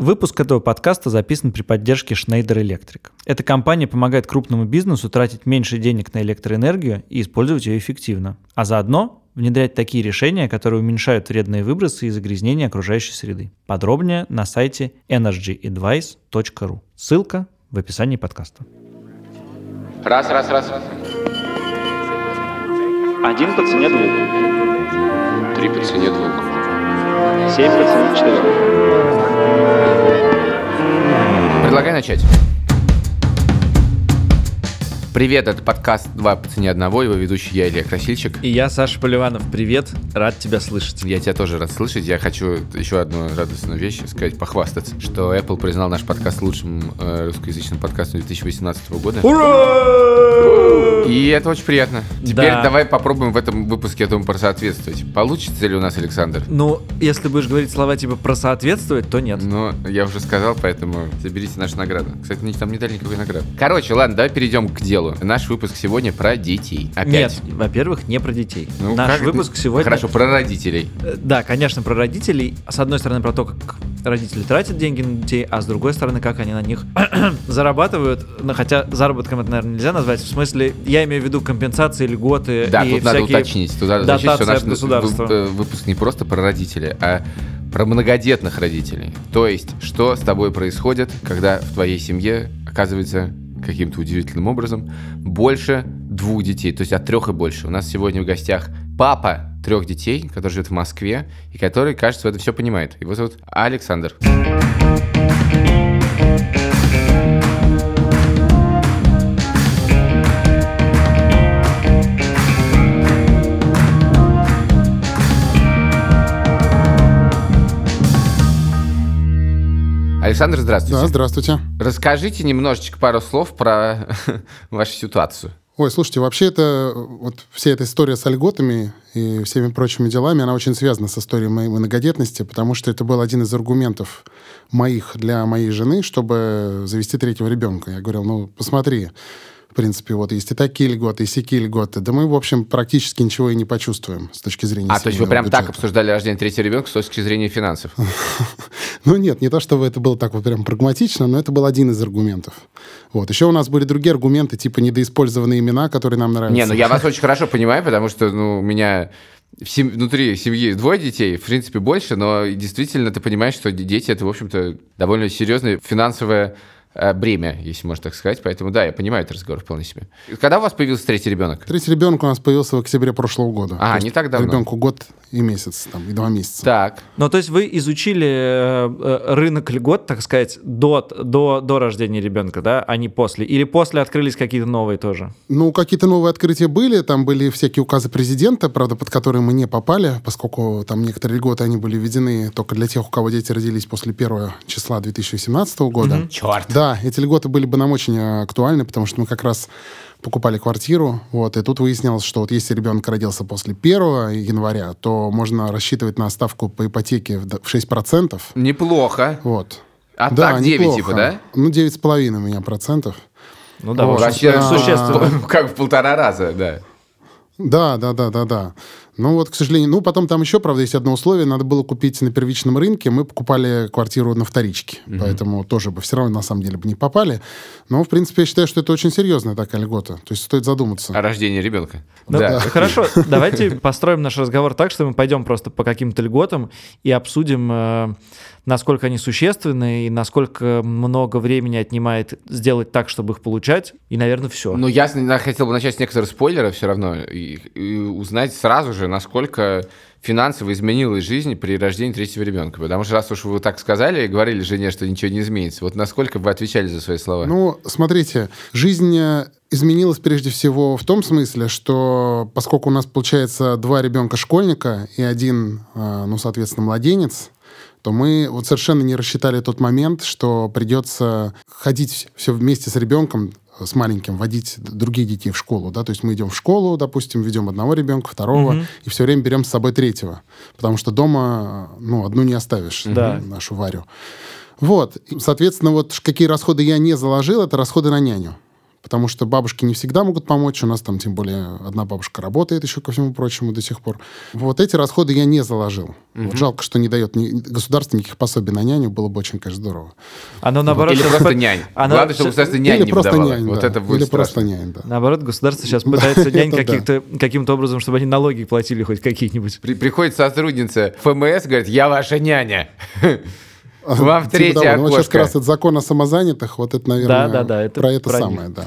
Выпуск этого подкаста записан при поддержке Schneider Electric. Эта компания помогает крупному бизнесу тратить меньше денег на электроэнергию и использовать ее эффективно, а заодно внедрять такие решения, которые уменьшают вредные выбросы и загрязнения окружающей среды. Подробнее на сайте energyadvice.ru. Ссылка в описании подкаста. Раз, раз, раз. Один по цене двух. Три по цене двух. Семь по цене четырех. Предлагай начать. Привет, это подкаст «Два по цене одного», его ведущий я, Илья Красильщик. И я, Саша Поливанов. Привет, рад тебя слышать. Я тебя тоже рад слышать. Я хочу еще одну радостную вещь сказать, похвастаться, что Apple признал наш подкаст лучшим э, русскоязычным подкастом 2018 года. Ура! И это очень приятно. Теперь Да. давай попробуем в этом выпуске этому просоответствовать. Получится ли у нас, Александр? Ну, если будешь говорить слова типа про соответствовать, то нет. Но я уже сказал, поэтому заберите нашу награду. Кстати, там не дали никакой награды. Короче, ладно, давай перейдем к делу. Наш выпуск сегодня про детей. Опять. Нет, во-первых, не про детей. Ну, Наш выпуск сегодня... Хорошо, про родителей. Э, Да, конечно, про родителей. С одной стороны, про то, как родители тратят деньги на детей, а с другой стороны, как они на них зарабатывают. Ну, хотя заработком это, наверное, нельзя назвать. В смысле, я имею в виду компенсации, льготы Да, и тут надо всякие уточнить. Тут надо уточнить, что наш э, выпуск не просто про родителей, а про многодетных родителей. То есть, что с тобой происходит, когда в твоей семье оказывается каким-то удивительным образом больше двух детей, то есть от трех и больше. У нас сегодня в гостях папа трех детей, который живет в Москве и который, кажется, это все понимает. Его зовут Александр. Александр, здравствуйте. Да, здравствуйте. Расскажите немножечко пару слов про вашу ситуацию. Ой, слушайте, вообще это вот вся эта история с льготами и всеми прочими делами, она очень связана с историей моей многодетности, потому что это был один из аргументов моих для моей жены, чтобы завести третьего ребенка. Я говорил, ну, посмотри, в принципе, вот есть и такие льготы, и сякие льготы. Да мы, в общем, практически ничего и не почувствуем с точки зрения А, то есть вы прям так бюджета. обсуждали рождение третьего ребенка с точки зрения финансов? Ну нет, не то, чтобы это было так вот прям прагматично, но это был один из аргументов. Вот. Еще у нас были другие аргументы, типа недоиспользованные имена, которые нам нравятся. Не, ну я вас очень хорошо понимаю, потому что ну, у меня в сем- внутри семьи двое детей, в принципе, больше, но действительно ты понимаешь, что дети это, в общем-то, довольно серьезное финансовое э, бремя, если можно так сказать. Поэтому да, я понимаю этот разговор вполне себе. Когда у вас появился третий ребенок? Третий ребенок у нас появился в октябре прошлого года. А, То не так давно. Ребенку год и месяц, там, и два месяца. Так. Ну, то есть вы изучили э, э, рынок льгот, так сказать, до, до, до рождения ребенка, да, а не после? Или после открылись какие-то новые тоже? Ну, какие-то новые открытия были, там были всякие указы президента, правда, под которые мы не попали, поскольку там некоторые льготы, они были введены только для тех, у кого дети родились после 1 числа 2018 года. Черт. Да, эти льготы были бы нам очень э, актуальны, потому что мы как раз покупали квартиру, вот, и тут выяснилось, что вот если ребенок родился после 1 января, то можно рассчитывать на ставку по ипотеке в д- в 6%, Неплохо. вот. А да, так 9 неплохо. типа, да? Ну, 9,5 у меня процентов. Ну да, Вот. Вообще, а, существенно. как в полтора раза, да. Да, да, да, да, да. Ну вот, к сожалению, ну потом там еще, правда, есть одно условие, надо было купить на первичном рынке, мы покупали квартиру на вторичке, поэтому тоже бы все равно на самом деле бы не попали. Но, в принципе, я считаю, что это очень серьезная такая льгота, то есть стоит задуматься. О рождении ребенка. Ну, да. Хорошо, давайте построим наш разговор так, что мы пойдем просто по каким-то льготам и обсудим, э, насколько они существенны и насколько много времени отнимает сделать так, чтобы их получать. И, наверное, все. Ну, я хотел бы начать с некоторых спойлеров все равно и, и узнать сразу же, насколько финансово изменилась жизнь при рождении третьего ребенка. Потому что раз уж вы так сказали и говорили жене, что ничего не изменится, вот насколько вы отвечали за свои слова? Ну, смотрите, жизнь э, изменилась прежде всего в том смысле, что поскольку у нас получается два ребенка школьника и один, э, ну, соответственно, младенец, то мы вот совершенно не рассчитали тот момент, что придется ходить все вместе с ребенком, э, с маленьким, водить д- других детей в школу, да, то есть мы идем в школу, допустим, ведем одного ребенка, второго, и все время берем с собой третьего, потому что дома, ну, одну не оставишь, Да. нашу Варю. Вот, соответственно, вот какие расходы я не заложил, это расходы на няню. Потому что бабушки не всегда могут помочь. У нас там, тем более, одна бабушка работает еще, ко всему прочему, до сих пор. Вот эти расходы я не заложил. Угу. Вот жалко, что не дает ни, государство никаких пособий на няню, было бы очень, конечно, здорово. Оно наоборот... Или просто нянь. Оно... Главное, чтобы государство нянь Или не просто нянь, вот да. это будет Или страшно. просто нянь, да. Наоборот, государство сейчас пытается нянь каким-то образом, чтобы они налоги платили хоть какие-нибудь. Приходит сотрудница ФМС, говорит, я ваша няня. Вам в третье типа того. Ну, вот сейчас как окошко. раз это закон о самозанятых, вот это, наверное, Да, да, да, это про это про самое, да.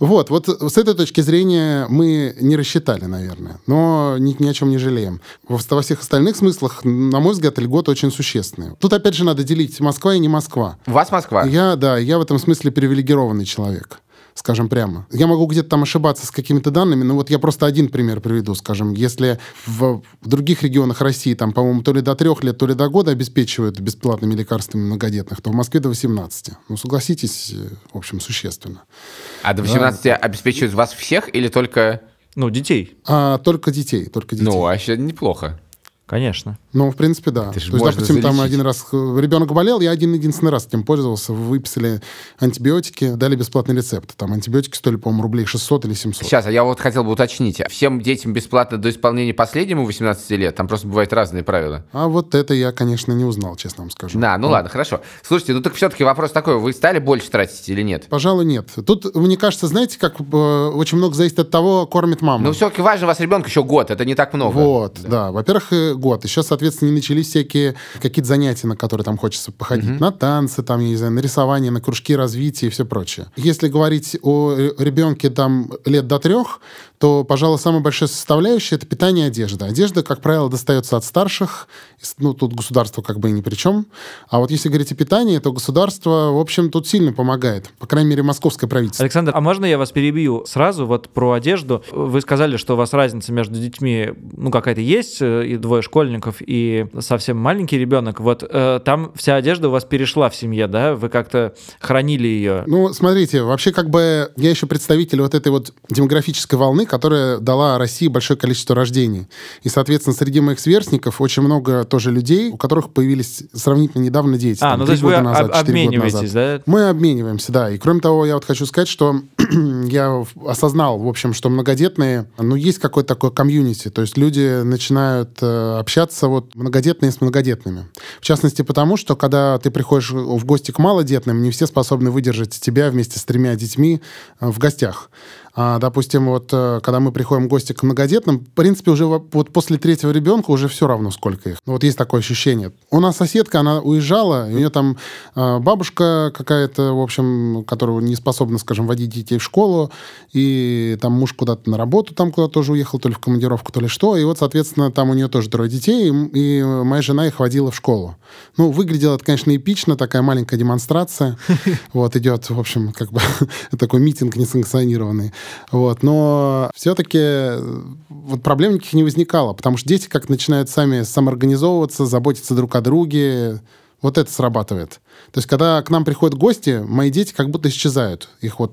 Вот, вот с этой точки зрения мы не рассчитали, наверное, но ни, ни о чем не жалеем. Во, во всех остальных смыслах, на мой взгляд, льготы очень существенные. Тут опять же надо делить Москва и не Москва. У вас Москва? Я, да, я в этом смысле привилегированный человек скажем прямо. Я могу где-то там ошибаться с какими-то данными, но вот я просто один пример приведу, скажем, если в, в других регионах России, там, по-моему, то ли до трех лет, то ли до года обеспечивают бесплатными лекарствами многодетных, то в Москве до 18. Ну, согласитесь, в общем, существенно. А до 18 да. обеспечивают вас всех или только... Ну, детей. А, только детей, только детей. Ну, вообще неплохо. Конечно. Ну, в принципе, да. Это То есть, допустим, там залечить. один раз ребенок болел, я один единственный раз этим пользовался. Выписали антибиотики, дали бесплатный рецепт. Там антибиотики стоили, по-моему, рублей 600 или 700. Сейчас, а я вот хотел бы уточнить. Всем детям бесплатно до исполнения последнему 18 лет? Там просто бывают разные правила. А вот это я, конечно, не узнал, честно вам скажу. Да, ну ладно, хорошо. Слушайте, ну так все-таки вопрос такой. Вы стали больше тратить или нет? Пожалуй, нет. Тут, мне кажется, знаете, как э, очень много зависит от того, кормит мама. Ну все-таки важно, у вас ребенок еще год, это не так много. Вот, да. Во-первых, э, год. Еще, соответственно, не начались всякие какие-то занятия, на которые там хочется походить. На танцы, там, я не знаю, на рисование, на кружки развития и все прочее. Если говорить о э, ребенке там лет до трех, то, пожалуй, самая большая составляющая – это питание и одежда. Одежда, как правило, достается от старших. Ну, тут государство как бы и ни при чем. А вот если говорить о питании, то государство, в общем, тут сильно помогает. По крайней мере, московское правительство. Александр, а можно я вас перебью сразу вот про одежду? Вы сказали, что у вас разница между детьми, ну, какая-то есть, э, и двое школьников, и совсем маленький ребенок. Вот э, там вся одежда у вас перешла в семье, да? Вы как-то хранили ее? Ну, смотрите, вообще как бы я еще представитель вот этой вот демографической волны, которая дала России большое количество рождений. И, соответственно, среди моих сверстников очень много тоже людей, у которых появились сравнительно недавно дети. А, там, ну то есть вы назад, об- обмениваетесь, назад. да? Мы обмениваемся, да. И кроме того, я вот хочу сказать, что я осознал, в общем, что многодетные, ну, есть какое-то такое комьюнити, то есть люди начинают э, общаться вот многодетные с многодетными. В частности, потому что, когда ты приходишь в гости к малодетным, не все способны выдержать тебя вместе с тремя детьми э, в гостях. А, допустим, вот э, когда мы приходим в гости к многодетным, в принципе, уже во- вот после третьего ребенка уже все равно, сколько их. Ну, Вот есть такое ощущение. У нас соседка, она уезжала, и у нее там э, бабушка какая-то, в общем, которая не способна, скажем, водить детей в школу, и там муж куда-то на работу там куда-то тоже уехал, то ли в командировку, то ли что, и вот, соответственно, там у нее тоже трое детей, и моя жена их водила в школу. Ну, выглядело это, конечно, эпично, такая маленькая демонстрация. Вот, идет, в общем, как бы такой митинг несанкционированный. Вот, но все-таки вот проблем никаких не возникало, потому что дети как начинают сами самоорганизовываться, заботиться друг о друге, вот это срабатывает. То есть, когда к нам приходят гости, мои дети как будто исчезают. Их вот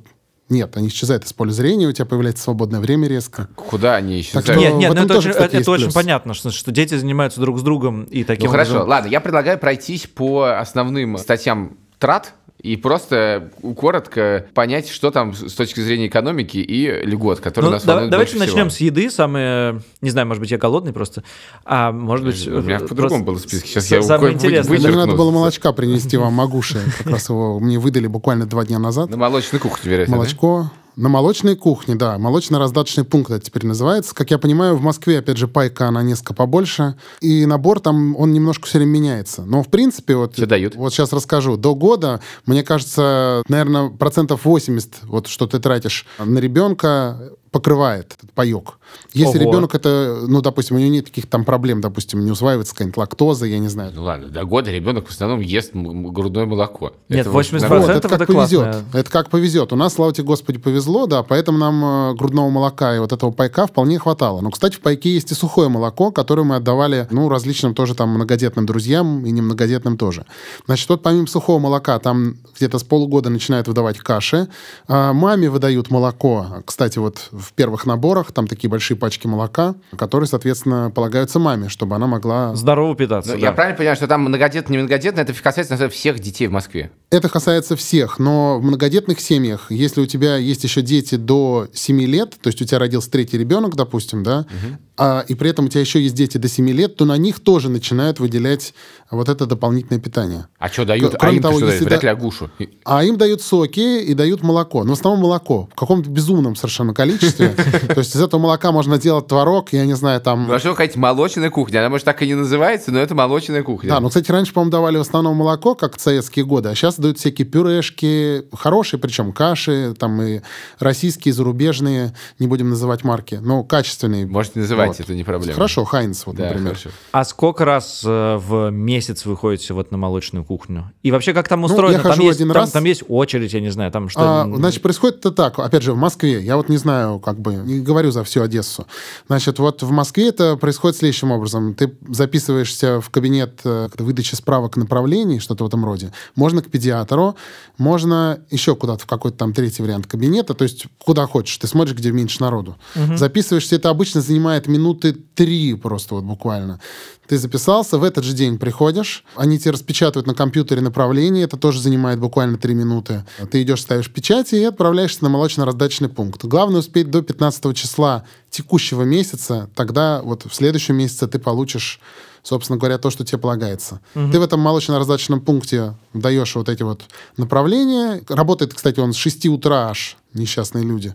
нет, они исчезают из поля зрения, у тебя появляется свободное время резко. Куда они исчезают? Так что- Нет, нет, в ну этом это, тоже, очень, кстати, это есть очень плюс. понятно, что, что дети занимаются друг с другом и таким Ну хорошо, образом- ладно, я предлагаю пройтись по основным статьям трат и просто коротко понять, что там с точки зрения экономики и льгот, которые Ну, нас да- волнуют давайте больше начнем всего. с еды. Самое, не знаю, может быть, я голодный просто, а может быть... У меня э, по-другому в списке. Сейчас с- я самое интересное. Мне надо было молочка принести вам, Магуши. Как раз его мне выдали буквально два дня назад. На молочной кухне, вероятно. да? Молочко. На молочной кухне, да. Молочно-раздаточный пункт это теперь называется. Как я понимаю, в Москве, опять же, пайка, она несколько побольше. И набор там, он немножко все время меняется. Но, в принципе, вот... Что дают? Вот сейчас расскажу. До года, мне кажется, наверное, процентов 80, вот что ты тратишь на ребенка, покрывает этот паек. Если Ого. ребенок это, ну, допустим, у него нет каких-то там проблем, допустим, не усваивается какая-нибудь лактоза, я не знаю. Ну ладно, до года ребенок в основном ест грудное молоко. Нет, Это вот 80% нормально. Вот, это как это повезет. Это как повезет. У нас, слава тебе, Господи, повезло, да, поэтому нам э, грудного молока и вот этого пайка вполне хватало. Но, кстати, в пайке есть и сухое молоко, которое мы отдавали, ну, различным тоже там многодетным друзьям и немногодетным тоже. Значит, вот помимо сухого молока, там где-то с полугода начинают выдавать каши. А маме выдают молоко. Кстати, вот в первых наборах там такие большие пачки молока, которые, соответственно, полагаются маме, чтобы она могла... Здорово питаться. Ну, да. Я правильно понимаю, что там многодетный, не многодетный, это касается всех детей в Москве? Это касается всех, но в многодетных семьях, если у тебя есть еще дети до 7 лет, то есть у тебя родился третий ребенок, допустим, да, угу. а, и при этом у тебя еще есть дети до 7 лет, то на них тоже начинают выделять вот это дополнительное питание. А что дают? К- кроме а того, что если дают? Вряд ли агушу. А им дают соки и дают молоко. Но в основном молоко. В каком-то безумном совершенно количестве. То есть из этого молока можно делать творог, я не знаю, там... Ну, а что хотите, молочная кухня? Она, может, так и не называется, но это молочная кухня. Да, ну, кстати, раньше, по-моему, давали в основном молоко, как в советские годы, а сейчас дают всякие пюрешки, хорошие, причем каши, там и российские, зарубежные, не будем называть марки, но качественные. Можете называть, вот. это не проблема. Хорошо, Хайнс, вот, да, например. Хорошо. А сколько раз э, в месяц вы ходите вот на молочную кухню? И вообще, как там устроено? Ну, я там, хожу есть, один там, раз. там есть очередь, я не знаю, там что... А, значит, происходит это так, опять же, в Москве, я вот не знаю, как бы, не говорю за всю Одессу. Значит, вот в Москве это происходит следующим образом. Ты записываешься в кабинет э, выдачи справок направлений, что-то в этом роде. Можно к педиатру, можно еще куда-то в какой-то там третий вариант кабинета, то есть куда хочешь. Ты смотришь, где меньше народу. Угу. Записываешься, это обычно занимает минуты три просто вот буквально. Ты записался, в этот же день приходишь, они тебе распечатывают на компьютере направление, это тоже занимает буквально три минуты. Ты идешь, ставишь печати и отправляешься на молочно-раздаточный пункт. Главное успеть до 15 числа текущего месяца, тогда вот в следующем месяце ты получишь собственно говоря, то, что тебе полагается. Угу. Ты в этом молочно-раздаточном пункте даешь вот эти вот направления. Работает, кстати, он с 6 утра аж несчастные люди,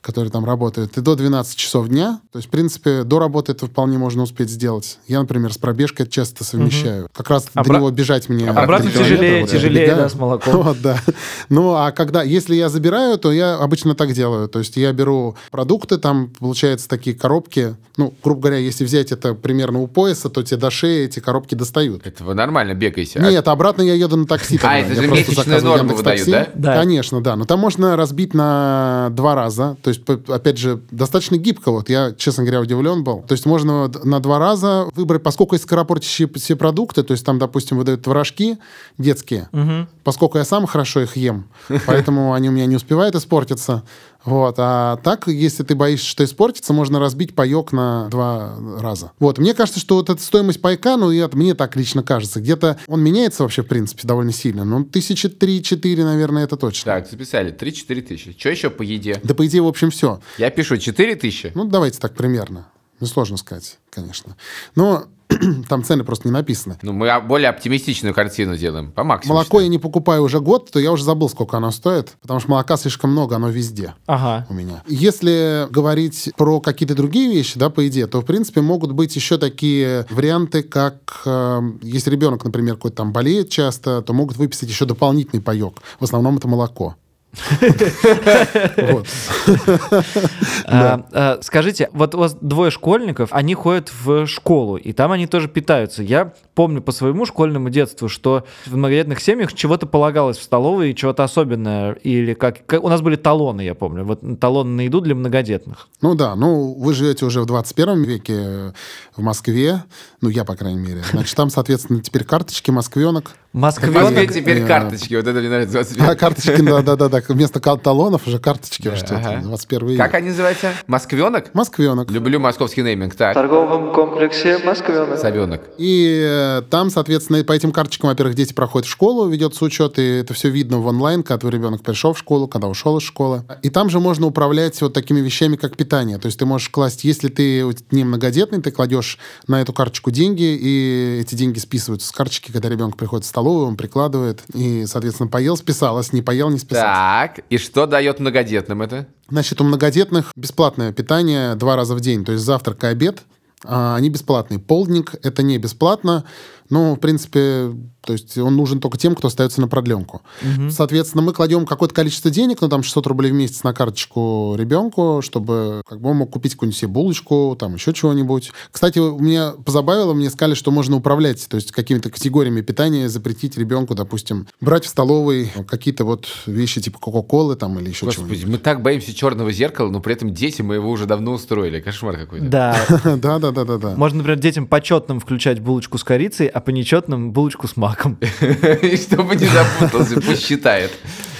которые там работают, и до 12 часов дня. То есть, в принципе, до работы это вполне можно успеть сделать. Я, например, с пробежкой часто совмещаю. Угу. Как раз Обра... до него бежать мне... Обратно тяжелее, вот, тяжелее, да, с молоком. Вот, да. Ну, а когда, если я забираю, то я обычно так делаю. То есть я беру продукты, там, получается, такие коробки. Ну, грубо говоря, если взять это примерно у пояса, то тебе до шеи эти коробки достают. Это вы нормально бегаете? Нет, обратно я еду на такси. А, это же месячная норма выдают, да? Да. Конечно, да. Но там можно разбить на два раза. То есть, опять же, достаточно гибко. Вот я, честно говоря, удивлен был. То есть можно на два раза выбрать, поскольку есть скоропортящие все продукты, то есть там, допустим, выдают творожки детские, угу. поскольку я сам хорошо их ем, поэтому они у меня не успевают испортиться. Вот. А так, если ты боишься, что испортится, можно разбить паек на два раза. Вот. Мне кажется, что вот эта стоимость пайка, ну, я, мне так лично кажется, где-то он меняется вообще, в принципе, довольно сильно. Ну, тысячи три-четыре, наверное, это точно. Так, записали. Три-четыре тысячи. Что еще по еде? Да, по еде, в общем, все. Я пишу четыре тысячи. Ну, давайте так примерно. Ну, сложно сказать, конечно. Но там цены просто не написаны. Ну, мы более оптимистичную картину делаем, по максимуму. Молоко я не покупаю уже год, то я уже забыл, сколько оно стоит, потому что молока слишком много, оно везде ага. у меня. Если говорить про какие-то другие вещи, да, по идее, то, в принципе, могут быть еще такие варианты, как э, если ребенок, например, какой-то там болеет часто, то могут выписать еще дополнительный паек. В основном это молоко. А, а, скажите, вот у вас двое школьников, они ходят в школу, и там они тоже питаются. Я помню по своему школьному детству, что в многодетных семьях чего-то полагалось в столовой, чего-то особенное, или как... У нас были талоны, я помню, вот талоны на еду для многодетных. Ну да, ну вы живете уже в 21 веке в Москве, ну я, по крайней мере. Значит, там, соответственно, теперь карточки москвенок. Москвенок теперь карточки, вот это мне нравится. А, карточки, да-да-да, вместо талонов уже карточки уже что-то, 21 век. Как они называются? Москвенок? Москвенок. Люблю московский нейминг, так. В торговом комплексе Москвенок. Совенок. И э, там, соответственно, по этим карточкам, во-первых, дети проходят в школу, ведется учет, и это все видно в онлайн, когда твой ребенок пришел в школу, когда ушел из школы. И там же можно управлять вот такими вещами, как питание. То есть ты можешь класть, если ты не многодетный, ты кладешь на эту карточку деньги, и эти деньги списываются с карточки, когда ребенок приходит в столовую, он прикладывает, и, соответственно, поел, списалось, не поел, не списалось. Так, и что дает многодетным это? Значит, у многодетных бесплатное питание два раза в день, то есть завтрак и обед, а они бесплатные. Полдник — это не бесплатно, но, в принципе, то есть он нужен только тем, кто остается на продленку. Угу. Соответственно, мы кладем какое-то количество денег, ну там 600 рублей в месяц на карточку ребенку, чтобы как бы он мог купить какую-нибудь себе булочку, там еще чего-нибудь. Кстати, меня позабавило, мне сказали, что можно управлять, то есть какими-то категориями питания запретить ребенку, допустим, брать в столовой какие-то вот вещи типа Кока-Колы там или еще чего-нибудь. Господи, мы так боимся черного зеркала, но при этом дети мы его уже давно устроили. Кошмар какой-то. Да. Да, да, да, да, да. Можно, например, детям почетным включать булочку с корицей, а по нечетным булочку с маком. Чтобы не запутался, пусть считает.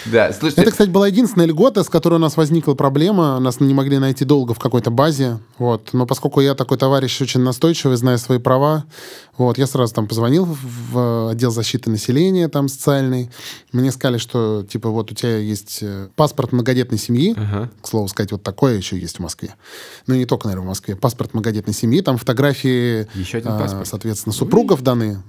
Да, слушайте. Это, кстати, была единственная льгота, с которой у нас возникла проблема. Нас не могли найти долго в какой-то базе. Вот. Но поскольку я такой товарищ очень настойчивый, зная свои права, Вот, я сразу там позвонил в отдел защиты населения, там, социальный. Мне сказали, что, типа, вот у тебя есть э, паспорт многодетной семьи. Ага. К слову сказать, вот такое еще есть в Москве. Ну, не только, наверное, в Москве. Паспорт многодетной семьи, там фотографии, Еще один а, паспорт. соответственно, супругов даны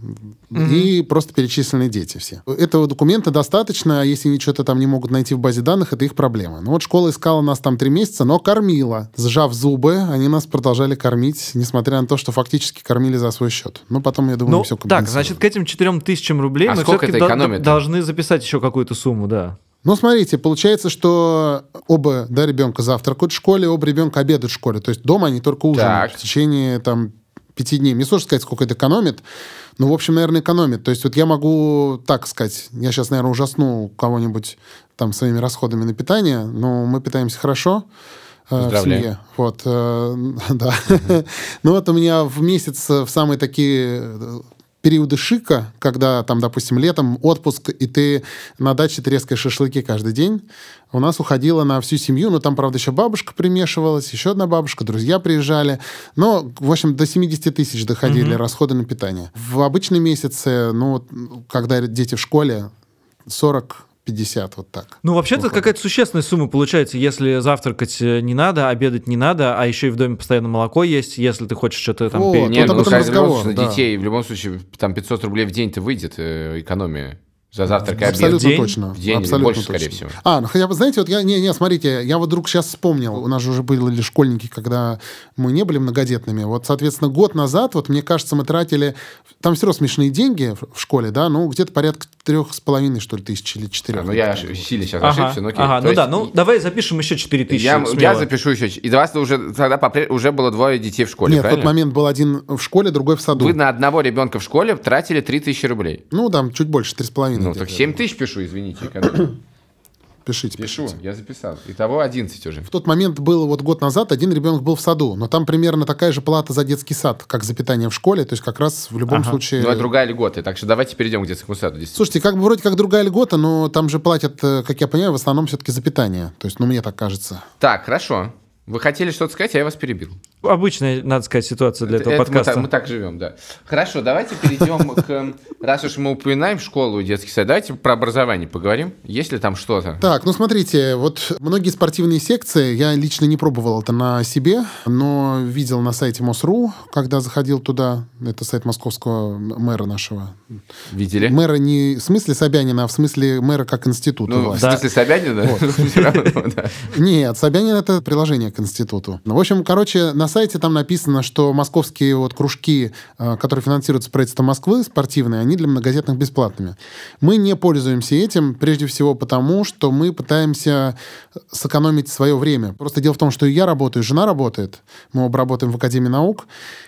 и просто перечислены дети все. Этого документа достаточно, а если они что-то там не могут найти в базе данных, это их проблема. Ну вот школа искала нас там три месяца, но кормила. Сжав зубы, они нас продолжали кормить, несмотря на то, что фактически кормили за свой счет. Ну, потом, я думаю, Ну, все так, значит, к этим 4 тысячам рублей А мы сколько все-таки это экономит? должны записать еще какую-то сумму, да. Ну, смотрите, получается, что оба да, ребенка завтракают в школе, оба ребенка обедают в школе. То есть дома они только ужинают Так. в течение там пяти дней. Мне сложно сказать, сколько это экономит. Ну, в общем, наверное, экономит. То есть вот я могу так сказать, я сейчас, наверное, ужасну кого-нибудь там своими расходами на питание, но мы питаемся хорошо э, в семье. Вот, э, да. Ну вот у меня в месяц э, в самые такие э, периоды шика, когда там, допустим, летом отпуск, и ты на даче трескаешь шашлыки каждый день, у нас уходило на всю семью, ну там, правда, еще бабушка примешивалась, еще одна бабушка, друзья приезжали, но, в общем, до 70 тысяч доходили расходы на питание. В обычные месяцы, ну, когда дети в школе, 40-50, вот так. Ну, вообще-то какая-то существенная сумма получается, если завтракать э, не надо, обедать не надо, а еще и в доме постоянно молоко есть, если ты хочешь что-то там... Вот, пе- вот Нет, ну, любом разговор, случае, да. на детей в любом случае там 500 рублей в день-то выйдет э, экономия за завтрак и обед. Абсолютно день? точно. В день Абсолютно больше, скорее точно. всего. А, ну хотя бы, знаете, вот я, не, не, смотрите, я вот вдруг сейчас вспомнил, у нас же уже были школьники, когда мы не были многодетными. Вот, соответственно, год назад, вот мне кажется, мы тратили, там все равно смешные деньги в в школе, да, ну где-то порядка трех с половиной, что ли, тысяч или четырех. А, ну, я сильно сейчас Ага, ошибся, ну окей. ага, То ну да, есть ну давай запишем еще 4 тысячи. я, я смело. запишу еще. И до вас уже тогда попре- уже было двое детей в школе, Нет, в тот правильно? момент был один в школе, другой в саду. Вы на одного ребенка в школе тратили 3000 рублей. Ну, там чуть больше, три с половиной. Ну, так 7 тысяч пишу, извините. Пишите, Пишу, пишите. я записал. Итого 11 уже. В тот момент было вот год назад, один ребенок был в саду, но там примерно такая же плата за детский сад, как за питание в школе, то есть как раз в любом Ага. случае... Ну, это другая льгота. Так что давайте перейдем к детскому саду. Слушайте, как бы вроде как другая льгота, но там же платят, э, как я понимаю, в основном все-таки за питание. То есть, ну, мне так кажется. Так, хорошо. Вы хотели что-то сказать, а я вас перебил. Обычная, надо сказать, ситуация для этого Это мы подкаста. так- Мы так, живем, да. Хорошо, давайте перейдем к... Раз уж мы упоминаем школу и детский сад, давайте про образование поговорим. Есть ли там что-то? Так, ну смотрите, вот многие спортивные секции, я лично не пробовал это на себе, но видел на сайте МОСРУ, когда заходил туда, это сайт московского мэра нашего. Видели? Мэра не в смысле Собянина, а в смысле мэра как института Ну, в смысле Собянина? Нет, Собянин это приложение к институту. Ну, В общем, короче, на сайте там написано, что московские вот кружки, э, которые финансируются правительством Москвы, спортивные, они для многодетных бесплатными. Мы не пользуемся этим, прежде всего потому, что мы пытаемся сэкономить свое время. Просто дело в том, что я работаю, жена работает. Мы оба работаем в Академии наук.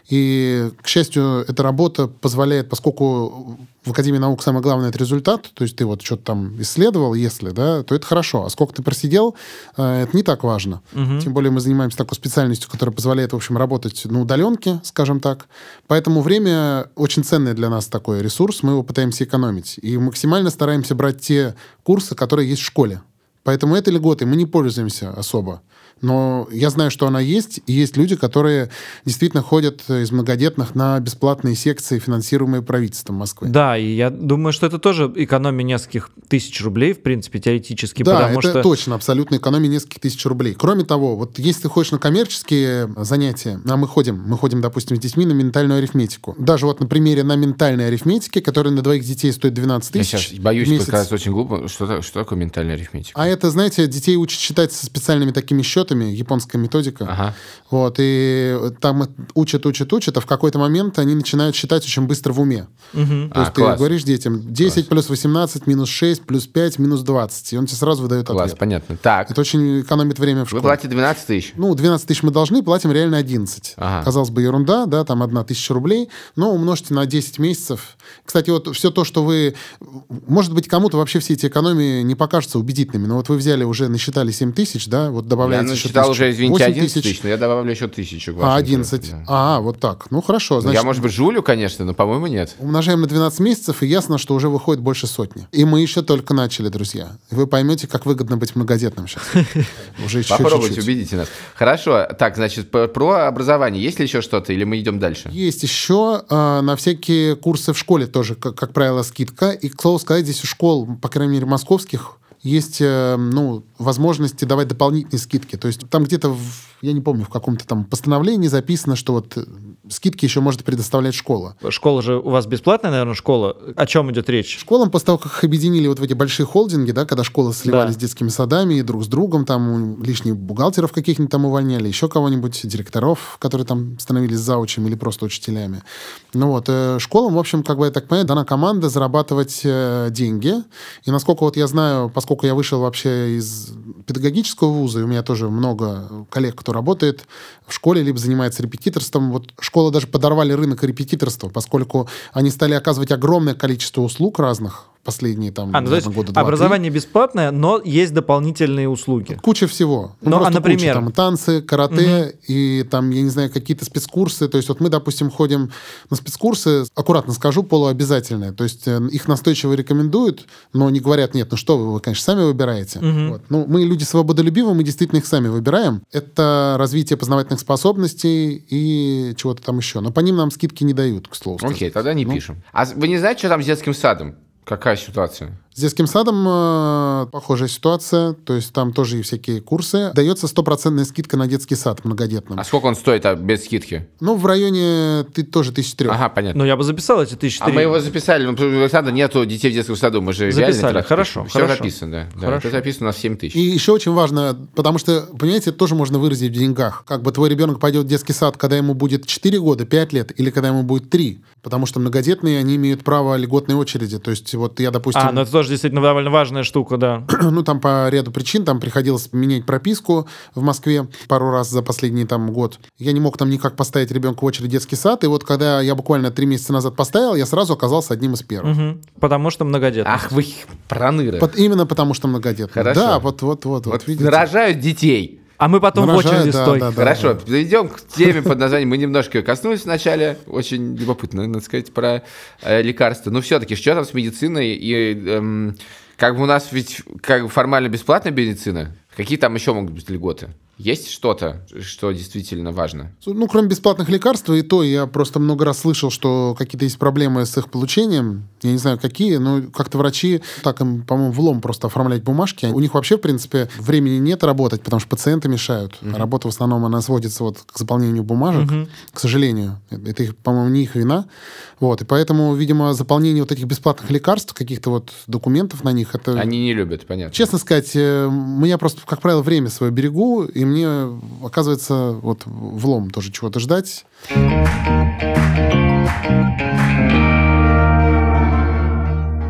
И, к счастью, эта работа позволяет, поскольку в Академии наук самое главное это результат, то есть ты вот что-то там исследовал, если, да, то это хорошо. А сколько ты просидел, э, это не так важно. Тем более мы занимаемся такой специальностью, которая позволяет, в общем, работать на удаленке, скажем так. Поэтому время очень ценный для нас такой ресурс, мы его пытаемся экономить. И максимально стараемся брать те курсы, которые есть в школе. Поэтому этой льготой мы не пользуемся особо. Но я знаю, что она есть, и есть люди, которые действительно ходят из многодетных на бесплатные секции, финансируемые правительством Москвы. Да, и я думаю, что это тоже экономия нескольких тысяч рублей, в принципе, теоретически, Да, потому это что... точно, абсолютно экономия нескольких тысяч рублей. Кроме того, вот если ты ходишь на коммерческие занятия, а мы ходим, мы ходим, допустим, с детьми на ментальную арифметику. Даже вот на примере на ментальной арифметике, которая на двоих детей стоит 12 Я тысяч сейчас боюсь показаться очень глупо. Что, что такое ментальная арифметика? А это, знаете, детей учат считать со специальными такими счетами, японская методика. Ага. Вот, и там учат, учат, учат, а в какой-то момент они начинают считать очень быстро в уме. Мгм. То А, есть ты класс. говоришь детям 10 плюс 18 минус 6 плюс 5 минус 20, и он тебе сразу выдает Класс, ответ. понятно. Так, Это очень экономит время в вы школе. платите 12 тысяч. Ну, 12 тысяч мы должны, платим реально 11. Ага. Казалось бы, ерунда, да, там одна тысяча рублей, но умножьте на 10 месяцев. Кстати, вот все то, что вы... Может быть, кому-то вообще все эти экономии не покажутся убедительными, но вот вы взяли уже, насчитали 7 тысяч, да, вот добавляете насчитал тысячу. уже, извините, 8 11 тысяч, но я добавлю еще тысячу. А, вашему 11. совету, да. А, вот так. Ну, хорошо. Ну, Значит, Я, может быть, жулю, конечно, но, по-моему, нет. Умножаем на 12 месяцев, и ясно, что уже выходит больше сотни. И мы еще только начали, друзья. И вы поймете, как выгодно быть многодетным сейчас. Уже еще Попробуйте, убедите нас. Хорошо, так, значит, про образование. Есть ли еще что-то, или мы идем дальше? Есть еще э, на всякие курсы в школе тоже, как правило, скидка. И, к слову сказать, здесь у школ, по крайней мере, московских, есть э, ну, возможности давать дополнительные скидки. То есть там где-то, в- я не помню, в каком-то там постановлении записано, что вот э, скидки еще может предоставлять школа. Школа же у вас бесплатная, наверное, школа. О чем идет речь? Школам после того, как их объединили вот в эти большие холдинги, да, когда школы сливались Да. с детскими садами и друг с другом, там лишних бухгалтеров каких-нибудь там увольняли, еще кого-нибудь, директоров, которые там становились заучами или просто учителями. Ну вот, э, школам, в общем, как бы, я так понимаю, дана команда зарабатывать э, деньги. И насколько вот я знаю, поскольку я вышел вообще из педагогического вуза, и у меня тоже много коллег, кто работает в школе, либо занимается репетиторством, вот школы даже подорвали рынок репетиторства, поскольку они стали оказывать огромное количество услуг разных последние там, А, ну, наверное, года два-три. образование бесплатное, но есть дополнительные услуги. Куча всего. Ну, а, просто куча. например? Там танцы, карате и там, я не знаю, какие-то спецкурсы. То есть вот мы, допустим, ходим на спецкурсы, аккуратно скажу, полуобязательные. То есть э, их настойчиво рекомендуют, но не говорят, нет, ну что вы, вы, конечно, сами выбираете. Вот. Ну, мы люди свободолюбивые, мы действительно их сами выбираем. Это развитие познавательных способностей и чего-то там еще. Но по ним нам скидки не дают, к слову. сказать. Окей, тогда не Ну. пишем. А вы не знаете, что там с детским садом? Какая ситуация? С детским садом э, похожая ситуация, то есть там тоже и всякие курсы. Дается стопроцентная скидка на детский сад многодетным. А сколько он стоит а, без скидки? Ну, в районе ты тоже тысяч трех. Ага, понятно. Ну, я бы записал эти тысячи А три. мы его записали, ну, у Александра нету детей в детском саду, мы же Записали, реально тратим. хорошо, Все хорошо. записано, да. да. Хорошо. Это записано у нас 7 тысяч. И еще очень важно, потому что, понимаете, это тоже можно выразить в деньгах. Как бы твой ребенок пойдет в детский сад, когда ему будет 4 года, 5 лет, или когда ему будет 3. Потому что многодетные, они имеют право льготной очереди. То есть вот я, допустим, А, ну это тоже действительно довольно важная штука, да. ну там по ряду причин, там приходилось менять прописку в Москве пару раз за последний там год. Я не мог там никак поставить ребенка в очередь в детский сад. И вот когда я буквально 3 месяца назад поставил, я сразу оказался одним из первых. Мгм. Потому что многодетность. Ах вы проныры. Вот именно потому что многодетные. Хорошо. Да, вот, вот, вот, вот, Вот видите. нарожают детей. А мы потом в Нарожают, очереди да, стой. да, да. Хорошо, перейдем к теме под названием. Мы немножко коснулись вначале. Очень любопытно, надо сказать, про э, лекарства. Но все-таки, что там с медициной? И эм, как бы у нас ведь как бы формально бесплатная медицина. Какие там еще могут быть льготы? Есть что-то, что действительно важно? Ну, кроме бесплатных лекарств, и то я просто много раз слышал, что какие-то есть проблемы с их получением. Я не знаю, какие, но как-то врачи так им, по-моему, влом просто оформлять бумажки. У них вообще, в принципе, времени нет работать, потому что пациенты мешают. А работа в основном, она сводится вот к заполнению бумажек, к сожалению. Это, их, по-моему, не их вина. Вот, и поэтому, видимо, заполнение вот этих бесплатных лекарств, каких-то вот документов на них, это... Они не любят, понятно. Честно сказать, э, я просто, как правило, время свое берегу, и мне, оказывается, вот влом тоже чего-то ждать.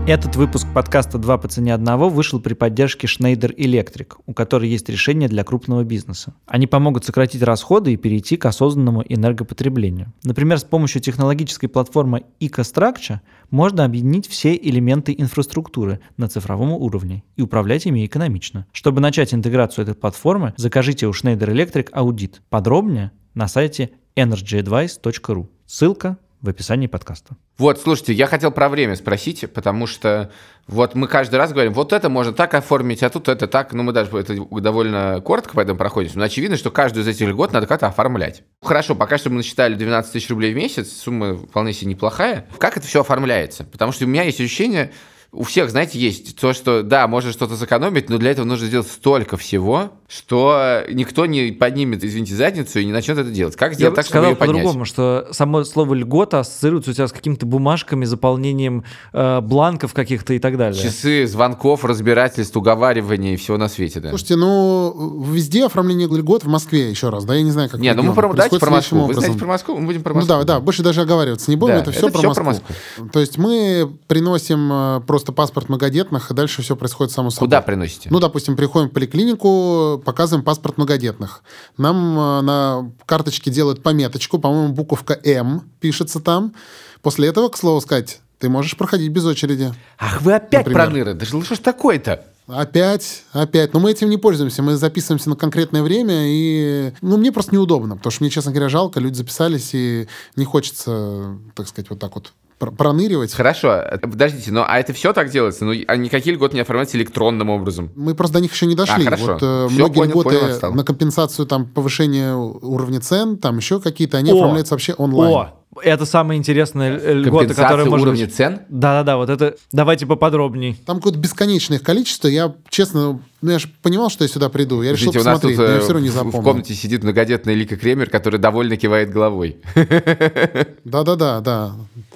Этот выпуск подкаста «Два по цене одного» вышел при поддержке Schneider Electric, у которой есть решение для крупного бизнеса. Они помогут сократить расходы и перейти к осознанному энергопотреблению. Например, с помощью технологической платформы EcoStructure можно объединить все элементы инфраструктуры на цифровом уровне и управлять ими экономично. Чтобы начать интеграцию этой платформы, закажите у Schneider Electric аудит. Подробнее на сайте energyadvice.ru. Ссылка в описании подкаста. Вот, слушайте, я хотел про время спросить, потому что вот мы каждый раз говорим, вот это можно так оформить, а тут это так, ну мы даже это довольно коротко по этому проходимся, но очевидно, что каждую из этих льгот надо как-то оформлять. Хорошо, пока что мы насчитали 12 тысяч рублей в месяц, сумма вполне себе неплохая. Как это все оформляется? Потому что у меня есть ощущение, у всех, знаете, есть то, что, да, можно что-то сэкономить, но для этого нужно сделать столько всего, что никто не поднимет, извините, задницу и не начнет это делать. Как Я сделать бы так, чтобы сказал ее поднять? по-другому, что само слово льгота ассоциируется у тебя с какими-то бумажками, заполнением э, бланков каких-то и так далее. Часы звонков, разбирательств, уговариваний и всего на свете, да. Слушайте, ну, везде оформление льгот в Москве, еще раз, да, я не знаю, как Не, ну мы про, давайте про Москву. Вы знаете про Москву, мы будем про Ну Москву. да, да, больше даже оговариваться не будем, Да, это все это про всё Москву. про То есть мы приносим э, просто паспорт многодетных, и дальше все происходит само собой. Куда приносите? Ну, допустим, приходим в поликлинику, показываем паспорт многодетных. Нам э, на карточке делают пометочку, по-моему, буковка М пишется там. После этого, к слову сказать, ты можешь проходить без очереди. Ах, вы опять Например. проныры. Да что ж такое-то? Опять, опять. Но мы этим не пользуемся. Мы записываемся на конкретное время, и ну, мне просто неудобно, потому что мне, честно говоря, жалко, люди записались, и не хочется, так сказать, вот так вот проныривать. Хорошо, подождите, но а это все так делается? Ну, а никакие льготы не оформляются электронным образом? Мы просто до них еще не дошли. А, хорошо. Вот, э, Всё, многие понял, льготы понял, на компенсацию там повышения уровня цен, там еще какие-то, они О! оформляются вообще онлайн. О, это самая интересная э, льгота, Компенсация которая может уровня быть. цен? Да-да-да, вот это давайте поподробней. Там какое-то бесконечное их количество. Я, честно, ну я же понимал, что я сюда приду. Я решил нас тут посмотреть, но я э, все равно не в- в запомнил. комнате сидит многодетная Лика Кремер, которая довольно кивает головой. Да-да-да, да.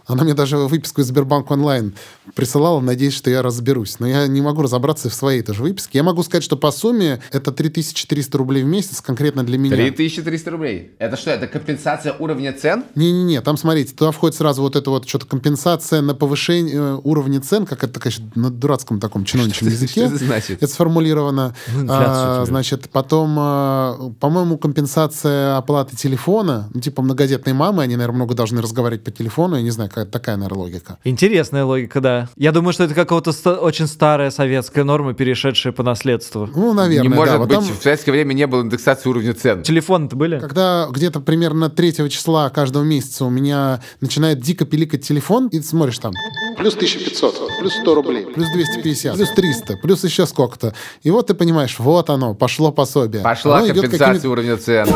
Она мне даже выписку из Сбербанк онлайн присылала, надеясь, что я разберусь. Но я не могу разобраться в своей тоже выписке. Я могу сказать, что по сумме это 3400 рублей в месяц конкретно для меня. 3300 рублей. Это что, это компенсация уровня цен? Не-не-не, там, смотрите, туда входит сразу вот это вот что-то компенсация на повышение э, уровня цен, как это, конечно, на дурацком таком чиновничьем Что языке. это значит? Это сформулировано. Ну, А, значит, потом, а, по-моему, компенсация оплаты телефона. Ну, типа многодетные мамы, они, наверное, много должны разговаривать по телефону. Я не знаю, какая такая, наверное, логика. Интересная логика, да. Я думаю, что это какого-то ста- очень старая советская норма, перешедшая по наследству. Ну, наверное, не да. может Вот быть, там, в советское время не было индексации уровня цен. Телефоны-то были? когда где-то примерно 3 числа каждого месяца у меня начинает дико пиликать телефон, и ты смотришь там плюс 1500, плюс 100 рублей, плюс 250, плюс 300, плюс еще сколько-то. И вот ты понимаешь, вот оно, пошло пособие. Пошла Оно компенсация уровня цен.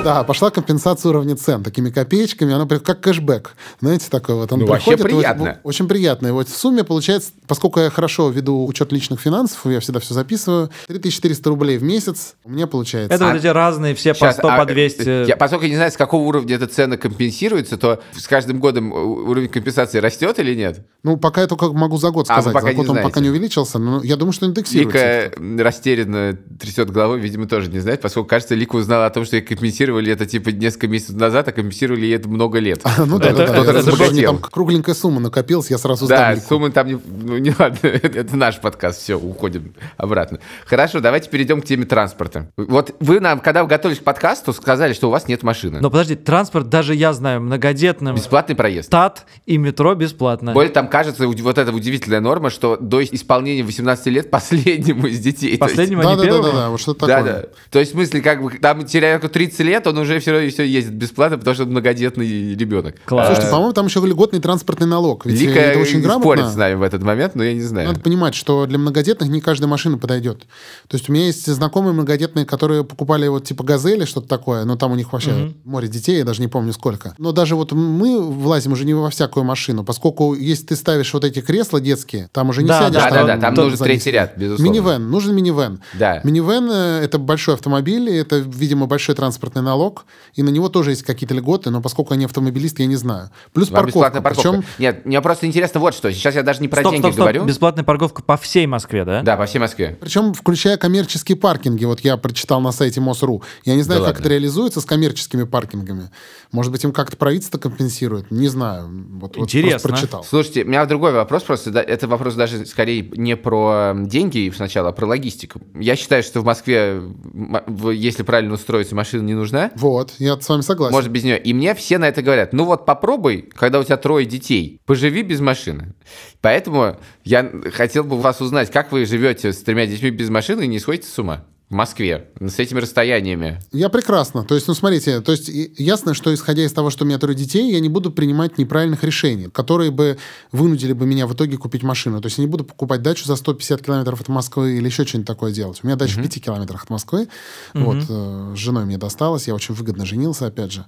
Да, пошла компенсация уровня цен такими копеечками, оно прям как кэшбэк. Знаете, такой вот. Он Ну, вообще приходит, и вот- приятно. очень приятно. И вот в сумме получается, поскольку я хорошо веду учет личных финансов, я всегда все записываю, 3400 рублей в месяц у меня получается. Это А- вот эти разные, все Щас, по 100, а, по 200. Я, поскольку я не знаю, с какого уровня эта цена компенсируется, то с каждым годом у- уровень компенсации растет или нет? Ну, пока я только могу за год А, сказать. пока за не год он знаете. пока не увеличился, но я думаю, что индексируется. Лика растерянно трясет головой, видимо, тоже не знает, поскольку, кажется, Лика узнала о том, что ей компенсировали это типа несколько месяцев назад, а компенсировали ей это много лет. Ну да, да, да. мне разбогател. там кругленькая сумма накопилась, я сразу Да, сдам суммы там не... Ну, не ладно, это наш подкаст, все, уходим обратно. Хорошо, давайте перейдем к теме транспорта. Вот вы нам, когда вы готовились к подкасту, сказали, что у вас нет машины. Но подожди, транспорт даже я знаю, многодетным. Бесплатный проезд. ТАТ и метро бесплатно. Более там кажется вот эта удивительная норма, что до исполнения 18 лет последнему из детей. Последнему, а Да, не да, да, первому? да, да, вот что-то Да, такое. да. То есть, в смысле, как бы там человеку 30 лет, он уже все равно все ездит бесплатно, потому что он многодетный ребенок. Класс. Слушайте, по-моему, там еще льготный транспортный налог. Ведь Лика это очень спорит грамотно. с нами в этот момент, но я не знаю. Надо понимать, что для многодетных не каждая машина подойдет. То есть у меня есть знакомые многодетные, которые покупали вот типа «Газели», что-то такое, но там у них вообще море детей, я даже не помню сколько. Но даже вот мы влазим уже не во всякую машину, поскольку если ты ставишь вот эти кресла детские, там уже не Да, сядешь. да, да, да, там нужен задний третий ряд, безусловно. Минивэн, нужен минивэн. Да. Минивэн э, — это большой автомобиль, и это, видимо, большой транспортный налог, и на него тоже есть какие-то льготы, но поскольку не автомобилист, я не знаю. Плюс Вам парковка. бесплатная парковка. Причем Нет, мне просто интересно вот что. Сейчас я даже не про Стоп, деньги стоп, стоп. говорю. Бесплатная парковка по всей Москве, да? Да, по всей Москве. Причем включая коммерческие паркинги. Вот я прочитал на сайте МОСРУ. Я не знаю, Да как ладно. это реализуется с коммерческими паркингами. Может быть, им как-то правительство компенсирует. Не знаю. Вот, вот Интересно. просто прочитал. Слушайте, у меня другой вопрос просто. да, это вопрос даже скорее не про деньги сначала, а про логистику. Я считаю, что в Москве, если правильно устроиться, машина не нужна. Вот, я с вами согласен. Может без нее. И мне все на это говорят. Ну вот попробуй, когда у тебя трое детей, поживи без машины. Поэтому я хотел бы вас узнать, как вы живете с тремя детьми без машины и не сходите с ума в Москве с этими расстояниями. Я прекрасно. То есть, ну, смотрите, то есть ясно, что исходя из того, что у меня трое детей, я не буду принимать неправильных решений, которые бы вынудили бы меня в итоге купить машину. То есть я не буду покупать дачу за 150 километров от Москвы или еще что-нибудь такое делать. У меня дача в 5 километрах от Москвы. Вот, э, с женой мне досталось. Я очень выгодно женился, опять же.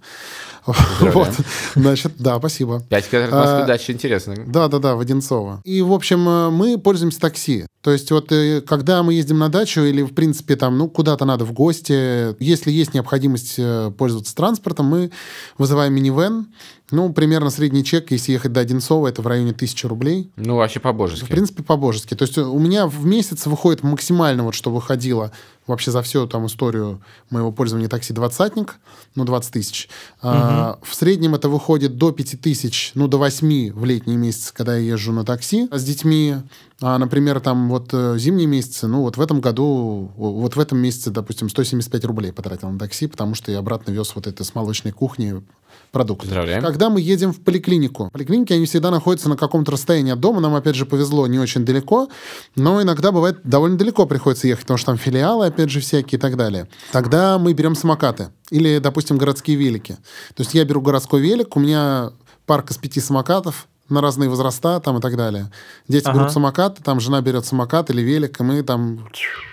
Вот. Значит, да, спасибо. Пять километров от Москвы А, дача интересно. Да, да, да, в Одинцово. И, в общем, э, мы пользуемся такси. То есть вот э, когда мы ездим на дачу или, в принципе, там, ну, куда-то надо в гости, если есть необходимость э, пользоваться транспортом, мы вызываем минивэн. Ну, примерно средний чек, если ехать до Одинцова, это в районе тысячи рублей. Ну, вообще В по-божески. принципе, по-божески. То есть э, у меня в месяц выходит максимально, вот что выходило вообще за всю там историю моего пользования такси двадцатник, ну, 20 тысяч. А, в среднем это выходит до 5 тысяч, ну, до 8 в летние месяцы, когда я езжу на такси с детьми. А, например, там вот э, зимние месяцы, ну, вот в этом году, вот в этом месяце, допустим, 175 рублей потратил на такси, потому что я обратно вез вот это с молочной кухни продукт. Поздравляем. Когда мы едем в поликлинику, поликлиники, они всегда находятся на каком-то расстоянии от дома. Нам, опять же, повезло не очень далеко, но иногда бывает довольно далеко приходится ехать, потому что там филиалы, опять же, всякие и так далее. Тогда мы берем самокаты или, допустим, городские велики. То есть я беру городской велик, у меня парк из пяти самокатов, на разные возраста там и так далее. Дети Ага. берут самокат, там жена берет самокат или велик, и мы там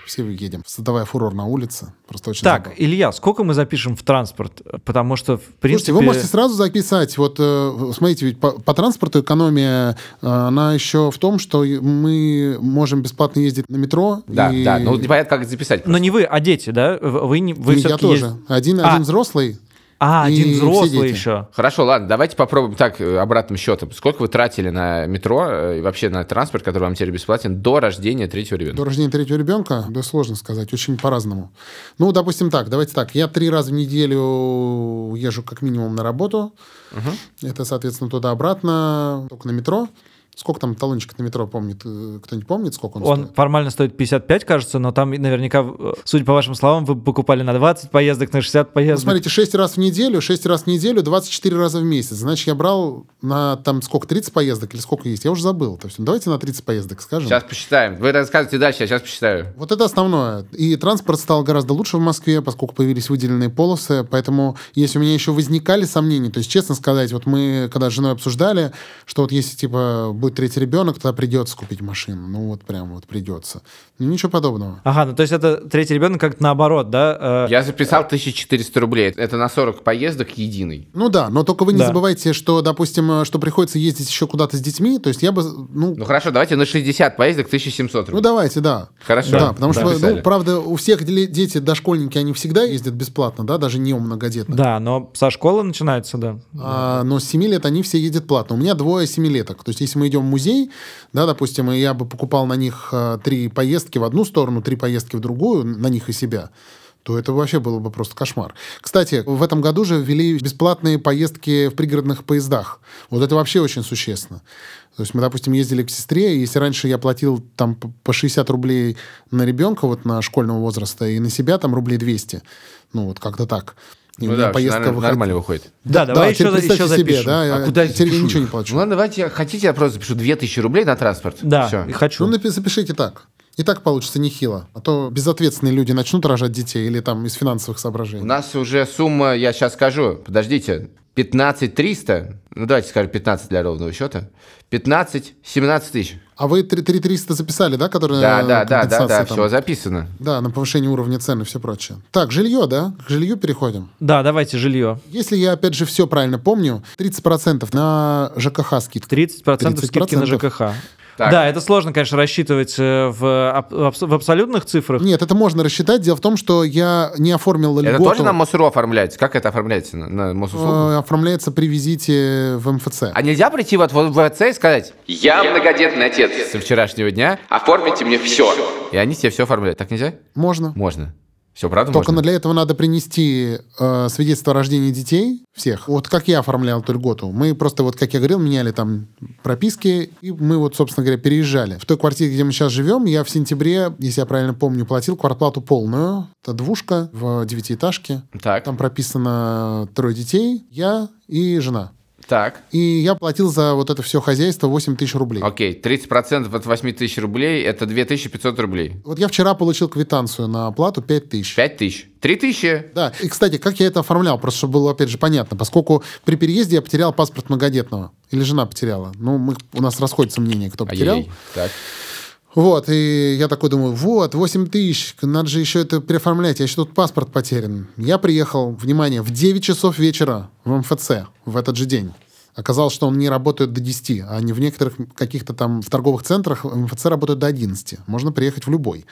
все едем, создавая фурор на улице. Просто очень Так, забавно. Илья, сколько мы запишем в транспорт? Потому что, в принципе... Слушайте, вы можете сразу записать. Вот, э, смотрите, ведь по, по транспорту экономия, э, она еще в том, что мы можем бесплатно ездить на метро. Да, и- да, ну непонятно, как записать. Но не вы, а дети, да? Вы, не, вы и я все-таки тоже. есть- Один, А. один взрослый. А, и один взрослый еще. Хорошо, ладно, давайте попробуем так, э, обратным счетом. Сколько вы тратили на метро э, и вообще на транспорт, который вам теперь бесплатен, до рождения третьего ребенка? До рождения третьего ребенка, да сложно сказать, очень по-разному. Ну, допустим так, давайте так. Я три раза в неделю езжу как минимум на работу. Это, соответственно, туда-обратно, только на метро. Сколько там талончик на метро помнит? Э, Кто-нибудь помнит, сколько он, Он стоит? формально стоит 55, кажется, но там наверняка, э, судя по вашим словам, вы покупали на 20 поездок, на 60 Ну, поездок. смотрите, 6 раз в неделю, 6 раз в неделю, 24 раза в месяц. Значит, я брал на там сколько, 30 поездок или сколько есть? Я уже забыл. То есть, ну, давайте на 30 поездок скажем. Сейчас посчитаем. Вы рассказывайте дальше, я сейчас посчитаю. Вот это основное. И транспорт стал гораздо лучше в Москве, поскольку появились выделенные полосы. Поэтому, если у меня еще возникали сомнения, то есть, честно сказать, вот мы, когда с женой обсуждали, что вот если, типа, будет третий ребенок, тогда придется купить машину. Ну, вот прям вот придется. Ну, ничего подобного. Ага, ну то есть это третий ребенок как наоборот, да? Э, Я записал 1400 рублей. Это на 40 поездок единый. Ну да, но только вы не Да. забывайте, что, допустим, э, что приходится ездить еще куда-то с детьми. То есть я бы, ну, Ну хорошо, давайте на 60 поездок 1700 ну рублей. давайте, да. Хорошо. Да, потому что, Записали. ну, правда, у всех дети, дошкольники, они всегда ездят бесплатно, да, даже не у многодетных. Да, но со школы начинается, да. А, но с 7 лет они все ездят платно. У меня двое семилеток. То есть, если мы идем в музей, да, допустим, и я бы покупал на них а, три поездки в одну сторону, три поездки в другую, на них и себя, то это вообще было бы просто кошмар. Кстати, в этом году же ввели бесплатные поездки в пригородных поездах. Вот это вообще очень существенно. То есть мы, допустим, ездили к сестре, и если раньше я платил там по 60 рублей на ребенка вот на школьного возраста, и на себя там рублей 200, ну вот как-то так. У Ну да, поездка нормально, выходила- нормально выходит. Да, давай теперь еще, еще себе, запишем. да, А я куда я теперь я запишу? ничего не плачу. Ну ладно, давайте, хотите, я просто запишу 2000 рублей на транспорт? Да, Всё. и хочу. Ну, запишите так. И так получится нехило. А то безответственные люди начнут рожать детей или там из финансовых У соображений. нас уже сумма, я сейчас скажу, подождите, 15 300, ну давайте скажем 15 для ровного счета, 15 17 тысяч. А вы 3 300 записали, да, которые Да, да, да, да, да, все записано. Да, на повышение уровня цен и все прочее. Так, жилье, да? К жилью переходим. Да, давайте жилье. Если я, опять же, все правильно помню, 30% на ЖКХ скидка. 30%, скидки на 30%. ЖКХ. Так. Да, это сложно, конечно, рассчитывать э, в, в абс- в абсолютных цифрах. Нет, это можно рассчитать. Дело в том, что я не оформил льготу. Это тоже на МОСРУ оформляется? Как это оформляется? На, на Мосуслугу? э, оформляется при визите в МФЦ. А нельзя прийти вот в ВЦ и сказать, я многодетный отец со вчерашнего дня, оформите мне все. И они тебе все оформляют. Так нельзя? Можно. Можно. Все, правда Только можно? для этого надо принести э, свидетельство о рождении детей всех. Вот как я оформлял эту льготу. Мы просто, вот как я говорил, меняли там прописки, и мы вот, собственно говоря, переезжали. В той квартире, где мы сейчас живем, я в сентябре, если я правильно помню, платил квартплату полную. Это двушка в девятиэтажке. Так, Там прописано трое детей, я и жена. Так. И я платил за вот это все хозяйство 8 тысяч рублей. Окей, 30% от 8 тысяч рублей – это 2500 рублей. Вот я вчера получил квитанцию на оплату 5 тысяч. 5 тысяч. 3 тысячи. Да, и, кстати, как я это оформлял, просто чтобы было, опять же, понятно, поскольку при переезде я потерял паспорт многодетного. Или жена потеряла. Ну, мы, у нас расходится мнение, кто потерял. Ай-яй-яй. Так. Вот, и я такой думаю, вот, 8 тысяч, надо же еще это переоформлять, а еще тут паспорт потерян. Я приехал, внимание, в 9 часов вечера в МФЦ в этот же день. Оказалось, что он не работает до 10, а не в некоторых каких-то там в торговых центрах МФЦ работают до 11. Можно приехать в любой.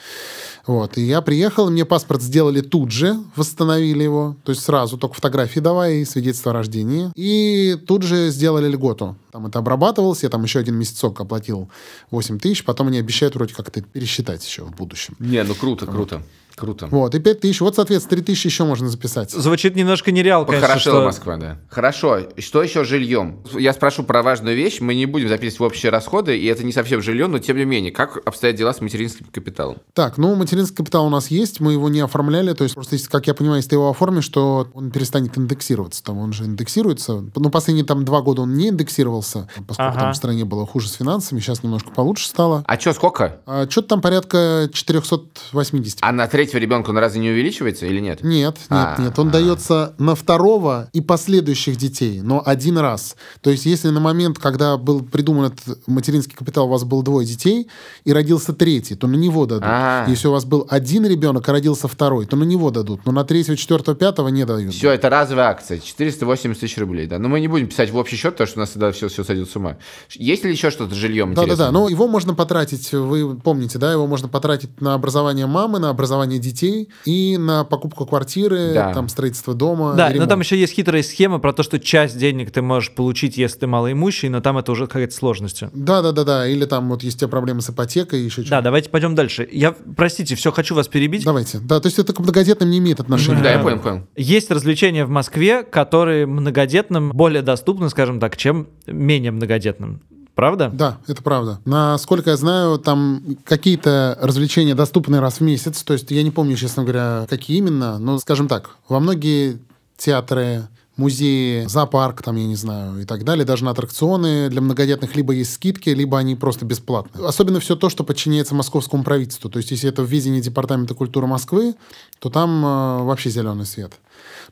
Вот. И я приехал, мне паспорт сделали тут же, восстановили его. То есть сразу только фотографии давай и свидетельство о рождении. И тут же сделали льготу. Там это обрабатывалось, я там еще один месяцок оплатил 8 тысяч, потом они обещают вроде как это пересчитать еще в будущем. Не, ну круто, круто. Круто. Вот, и 5 тысяч. Вот, соответственно, 3 тысячи еще можно записать. Звучит немножко нереал, конечно, Хорошо, что... Москва, да. Хорошо. Что еще с жильем? Я спрошу про важную вещь. Мы не будем записывать в общие расходы, и это не совсем жилье, но тем не менее, как обстоят дела с материнским капиталом? Так, ну, материнский капитал у нас есть, мы его не оформляли, то есть просто, если, как я понимаю, если ты его оформишь, то он перестанет индексироваться. Там он же индексируется. Ну, последние там два года он не индексировался, поскольку Ага. там в стране было хуже с финансами, сейчас немножко получше стало. А что, сколько? А, что-то там порядка 480. А на третьего ребенка он разве не увеличивается или нет? Нет, нет, А, нет. Он а. дается на второго и последующих детей, но один раз. То есть, если на момент, когда был придуман этот материнский капитал, у вас было двое детей и родился третий, то на него дадут. А. Если у вас был один ребенок и родился второй, то на него дадут. Но на третьего, четвертого, пятого не дают. Все, это разовая акция, 480 тысяч рублей, да. Но мы не будем писать в общий счет, потому что у нас тогда все, все сойдет с ума. Есть ли еще что-то с жильем Да, да, интересное? да. Но его можно потратить, вы помните, да, его можно потратить на образование мамы, на образование детей и на покупку квартиры, Да. там строительство дома. Да, и но там еще есть хитрая схема про то, что часть денег ты можешь получить, если ты малоимущий, но там это уже какая-то сложность. Да, да, да, да. Или там вот есть у тебя проблемы с ипотекой, еще что-то. Да, давайте пойдем дальше. Я, простите, все хочу вас перебить. Давайте. Да, то есть это к многодетным не имеет отношения. Да, я понял, понял. Есть развлечения в Москве, которые многодетным более доступны, скажем так, чем менее многодетным. Правда? Да, это правда. Насколько я знаю, там какие-то развлечения доступны раз в месяц. То есть я не помню, честно говоря, какие именно. Но, скажем так, во многие театры, музеи, зоопарк, там, я не знаю, и так далее, даже на аттракционы для многодетных либо есть скидки, либо они просто бесплатны. Особенно все то, что подчиняется московскому правительству. То есть если это в видении Департамента культуры Москвы, то там э, вообще зеленый свет.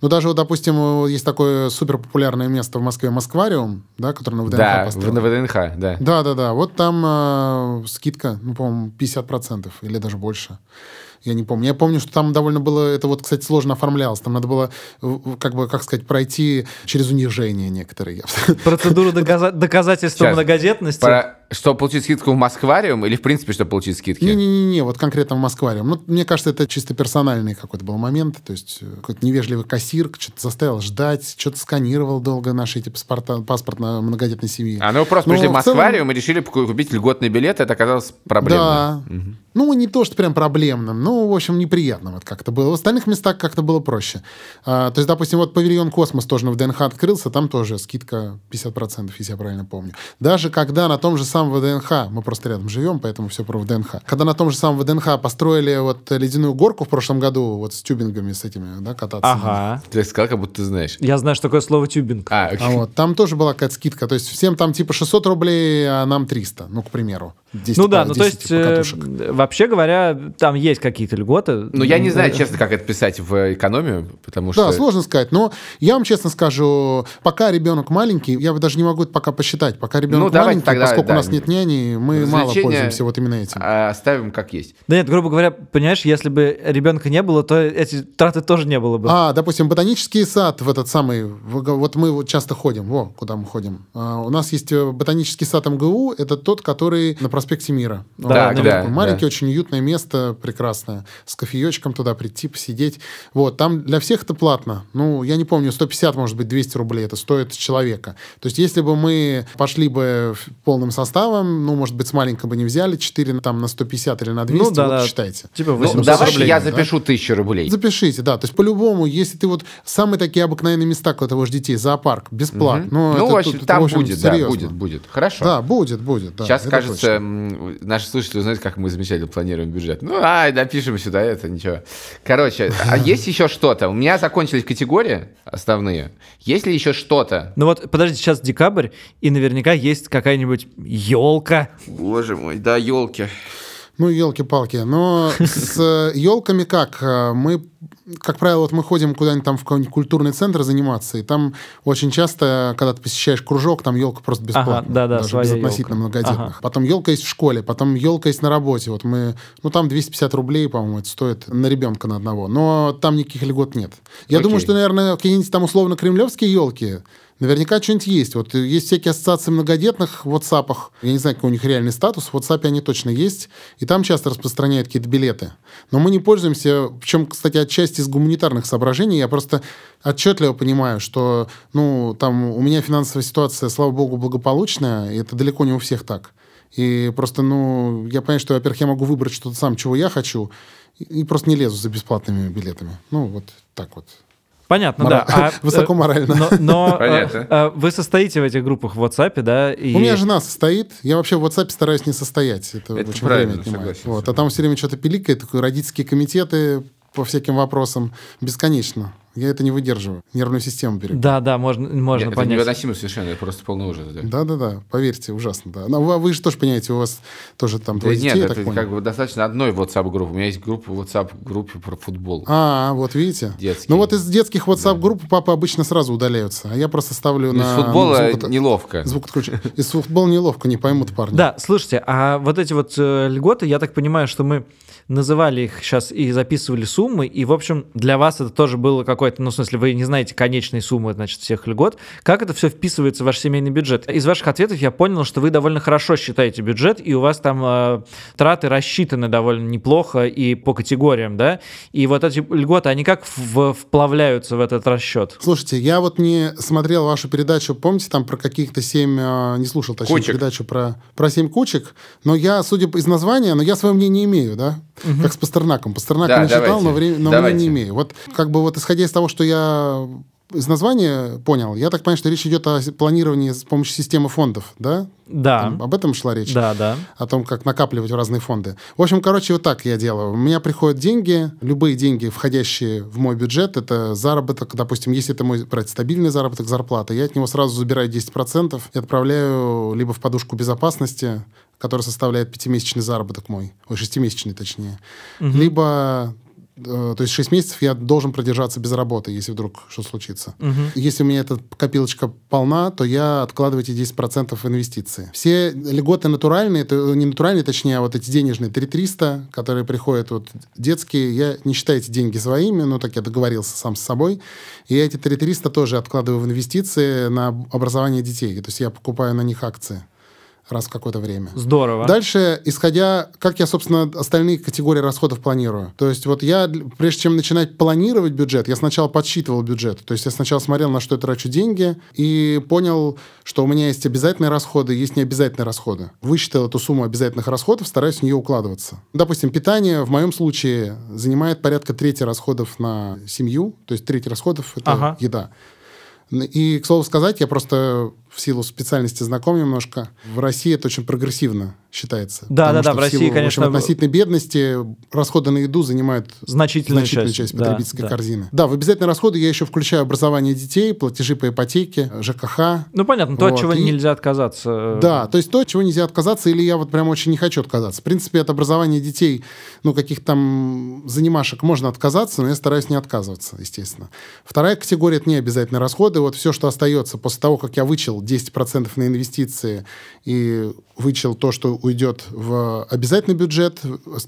Ну, даже вот, допустим, есть такое супер популярное место в Москве, Москвариум, да, которое на ВДНХ Да, в, на ВДНХ, да. Да, да, да. Вот там э, скидка, ну, по-моему, 50% или даже больше. Я не помню. Я помню, что там довольно было, это вот, кстати, сложно оформлялось. Там надо было, как бы, как сказать, пройти через унижение некоторые. Процедуру доказа- доказательства Сейчас. многодетности. Что получить скидку в Москвариум или в принципе, что получить скидки? Не-не-не, вот конкретно в Москвариум. Ну, мне кажется, это чисто персональный какой-то был момент. То есть э, какой-то невежливый кассир что-то заставил ждать, что-то сканировал долго наши эти паспорта, паспорт на многодетной семьи. А, ну просто Ну, пришли в в целом- Москвариум и решили купить льготный билет, это оказалось проблемно. Да. Ну, не то, что прям проблемным, ну, в общем, неприятно вот как-то было. В остальных местах как-то было проще. А, то есть, допустим, вот павильон «Космос» тоже в ДНХ открылся, там тоже скидка 50%, если я правильно помню. Даже когда на том же самом ВДНХ, мы просто рядом живем, поэтому все про ВДНХ, когда на том же самом ВДНХ построили вот ледяную горку в прошлом году, вот с тюбингами с этими, да, кататься. Ага. Ты сказал, как будто ты знаешь. Я знаю, что такое слово тюбинг. А, А вот, там тоже была какая-то скидка. То есть всем там типа 600 рублей, а нам 300, ну, к примеру. 10 Ну да, по- ну то 10 есть, э, покатушек. вообще говоря, там есть какие-то льготы. ну я не знаю, честно, как это писать в экономию, потому что... Да, сложно сказать. Но я вам честно скажу, пока ребенок маленький, я даже не могу это пока посчитать. Пока ребенок Ну, маленький, тогда, поскольку да, у нас нет няни, мы мало пользуемся вот именно этим. а, Оставим как есть. Да нет, грубо говоря, понимаешь, если бы ребенка не было, то эти траты тоже не было бы. А, допустим, ботанический сад в этот самый, вот мы вот часто ходим, во, куда мы ходим. А, у нас есть э, ботанический сад МГУ, это тот, который на проспекте Мира. Он Да, такой да, маленький, да. очень уютное место, прекрасное, с кофеечком туда прийти, посидеть. Вот, там для всех это платно. Ну, я не помню, 150, может быть, 200 рублей, это стоит человека. То есть, если бы мы пошли бы полным составом, ну, может быть, с маленькой бы не взяли, 4 там, на 150 или на 200, Ну да, вот да. считайте. Типа Ну, 800 давай рублей. я да? запишу тысячу рублей. Запишите, да. То есть по-любому, если ты вот самые такие обыкновенные места, куда ты детей, зоопарк, бесплатно. Ну, Ну, это в общем, тут- там в общем, будет, да, серьезно. будет, будет. Хорошо. Да, будет, будет. Да, Сейчас, кажется, точно. Наши слушатели узнают, как мы замечательно планируем бюджет. Ну, ай, напишем сюда это, ничего. Короче, а есть еще что-то? У меня закончились категории основные. Есть ли еще что-то? Ну вот, подождите, сейчас декабрь, и наверняка есть какая-нибудь елка. Боже мой, да, елки. Ну, елки-палки. Но с елками как? Э, Мы, как правило, вот мы ходим куда-нибудь там в какой-нибудь культурный центр заниматься, и там очень часто, когда ты посещаешь кружок, там елка просто бесплатно. Ага, да-да, даже своя безотносительно ёлка. многодетных. Ага. Потом елка есть в школе, потом елка есть на работе. Вот мы, ну, там 250 рублей, по-моему, это стоит на ребенка на одного. Но там никаких льгот нет. Я Окей. думаю, что, наверное, какие-нибудь там условно кремлевские елки, Наверняка что-нибудь есть. Вот есть всякие ассоциации многодетных в WhatsApp. Я не знаю, какой у них реальный статус. В WhatsApp они точно есть. И там часто распространяют какие-то билеты. Но мы не пользуемся, причем, кстати, отчасти из гуманитарных соображений. Я просто отчетливо понимаю, что ну, там у меня финансовая ситуация, слава богу, благополучная, и это далеко не у всех так. И просто, ну, я понимаю, что, во-первых, я могу выбрать что-то сам, чего я хочу, и просто не лезу за бесплатными билетами. Ну, вот так вот. Понятно, Мора- да. А, Высоко э, морально. Но, но, Понятно. э, э, вы состоите в этих группах в WhatsApp, да? И... У меня жена состоит. Я вообще в WhatsApp стараюсь не состоять. Это, Это очень правильно, время отнимает. согласен Вот. А там все время что-то пиликает, такое, родительские комитеты по всяким вопросам бесконечно. Я это не выдерживаю. Нервную систему берет. Да, да, можно, можно Это понять. невыносимо совершенно, это просто полный ужас. Да. Да-да-да, поверьте, ужасно, да. Но вы, вы же тоже понимаете, у вас тоже там Да двое нет, детей, я это так понял. как бы достаточно одной WhatsApp группы. У меня есть группа в WhatsApp группе про футбол. А, вот видите? Детские. Ну вот из детских WhatsApp-групп папы обычно сразу удаляются, а я просто ставлю Ну, на... Из футбола ну, звук- неловко. звук отключен. Из футбола неловко, не поймут парни. Да, слушайте, а вот эти вот э, льготы, я так понимаю, что мы называли их сейчас и записывали суммы, и, в общем, для вас это тоже было какое-то, ну, в смысле, вы не знаете конечной суммы, значит, всех льгот. Как это все вписывается в ваш семейный бюджет? Из ваших ответов я понял, что вы довольно хорошо считаете бюджет, и у вас там э, траты рассчитаны довольно неплохо и по категориям, да? И вот эти льготы, они как в- вплавляются в этот расчет? Слушайте, я вот не смотрел вашу передачу, помните, там про каких-то семь, э, не слушал, точнее, Кучек. передачу про, про семь кучек, но я, судя по- из названия, но я свое мнение имею, да? Как с Пастернаком. Пастернака Да, не читал, давайте, но, время, но давайте. мнение не имею. Вот как бы вот исходя из того, что я из названия понял, я так понимаю, что речь идет о планировании с помощью системы фондов, да? Да, Там об этом шла речь? да, да. о том, как накапливать в разные фонды. В общем, короче, вот так я делаю. У меня приходят деньги, любые деньги, входящие в мой бюджет, это заработок, допустим, если это мой брать стабильный заработок, зарплата, я от него сразу забираю 10% и отправляю либо в подушку безопасности, которая составляет пятимесячный заработок мой, ой, шестимесячный точнее, либо э, то есть 6 месяцев я должен продержаться без работы, если вдруг что случится. Если у меня эта копилочка полна, то я откладываю эти 10% в инвестиции. Все льготы натуральные, это не натуральные, точнее, а вот эти денежные 3300, которые приходят вот детские, я не считаю эти деньги своими, но так я договорился сам с собой. И я эти 3300 тоже откладываю в инвестиции на образование детей. То есть я покупаю на них акции раз в какое-то время. Здорово. Дальше, исходя, как я, собственно, остальные категории расходов планирую. То есть вот я, прежде чем начинать планировать бюджет, я сначала подсчитывал бюджет. То есть я сначала смотрел, на что я трачу деньги, и понял, что у меня есть обязательные расходы, есть необязательные расходы. Высчитал эту сумму обязательных расходов, стараюсь в нее укладываться. Допустим, питание в моем случае занимает порядка трети расходов на семью, то есть треть расходов — это Ага. еда. И, к слову сказать, я просто в силу специальности знаком немножко. В России это очень прогрессивно считается. Да, да, да, в России, силу, конечно, В общем, относительной бедности расходы на еду занимают Значительная, значительную часть. часть, да, потребительской да. корзины. Да, в обязательные расходы я еще включаю образование детей, платежи по ипотеке, ЖКХ. Ну, понятно, то, от чего и- нельзя отказаться. Да, то есть то, от чего нельзя отказаться, или я вот прям очень не хочу отказаться. В принципе, от образования детей, ну, каких там занимашек можно отказаться, но я стараюсь не отказываться, естественно. Вторая категория — это необязательные расходы. Вот все, что остается после того, как я вычел 10% на инвестиции и вычел то, что уйдет в обязательный бюджет,